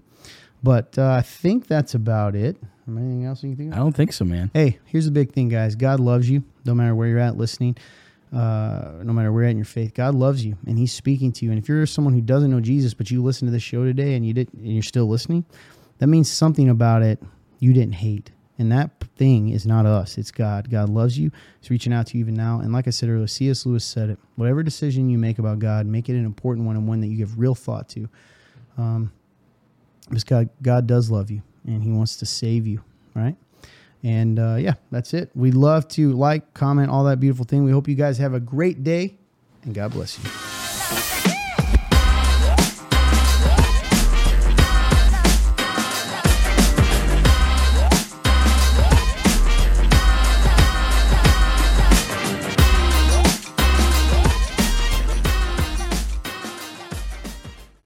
But uh, I think that's about it. Anything else you can think I don't think so, man. Hey, here's the big thing, guys. God loves you, no matter where you're at listening, uh, no matter where you're at in your faith. God loves you, and He's speaking to you. And if you're someone who doesn't know Jesus, but you listen to this show today and you did, and you're still listening, that means something about it you didn't hate. And that thing is not us; it's God. God loves you. He's reaching out to you even now. And like I said earlier, C.S. Lewis said it: whatever decision you make about God, make it an important one and one that you give real thought to. Um, because God, God does love you and He wants to save you, right? And uh, yeah, that's it. We'd love to like, comment, all that beautiful thing. We hope you guys have a great day and God bless you.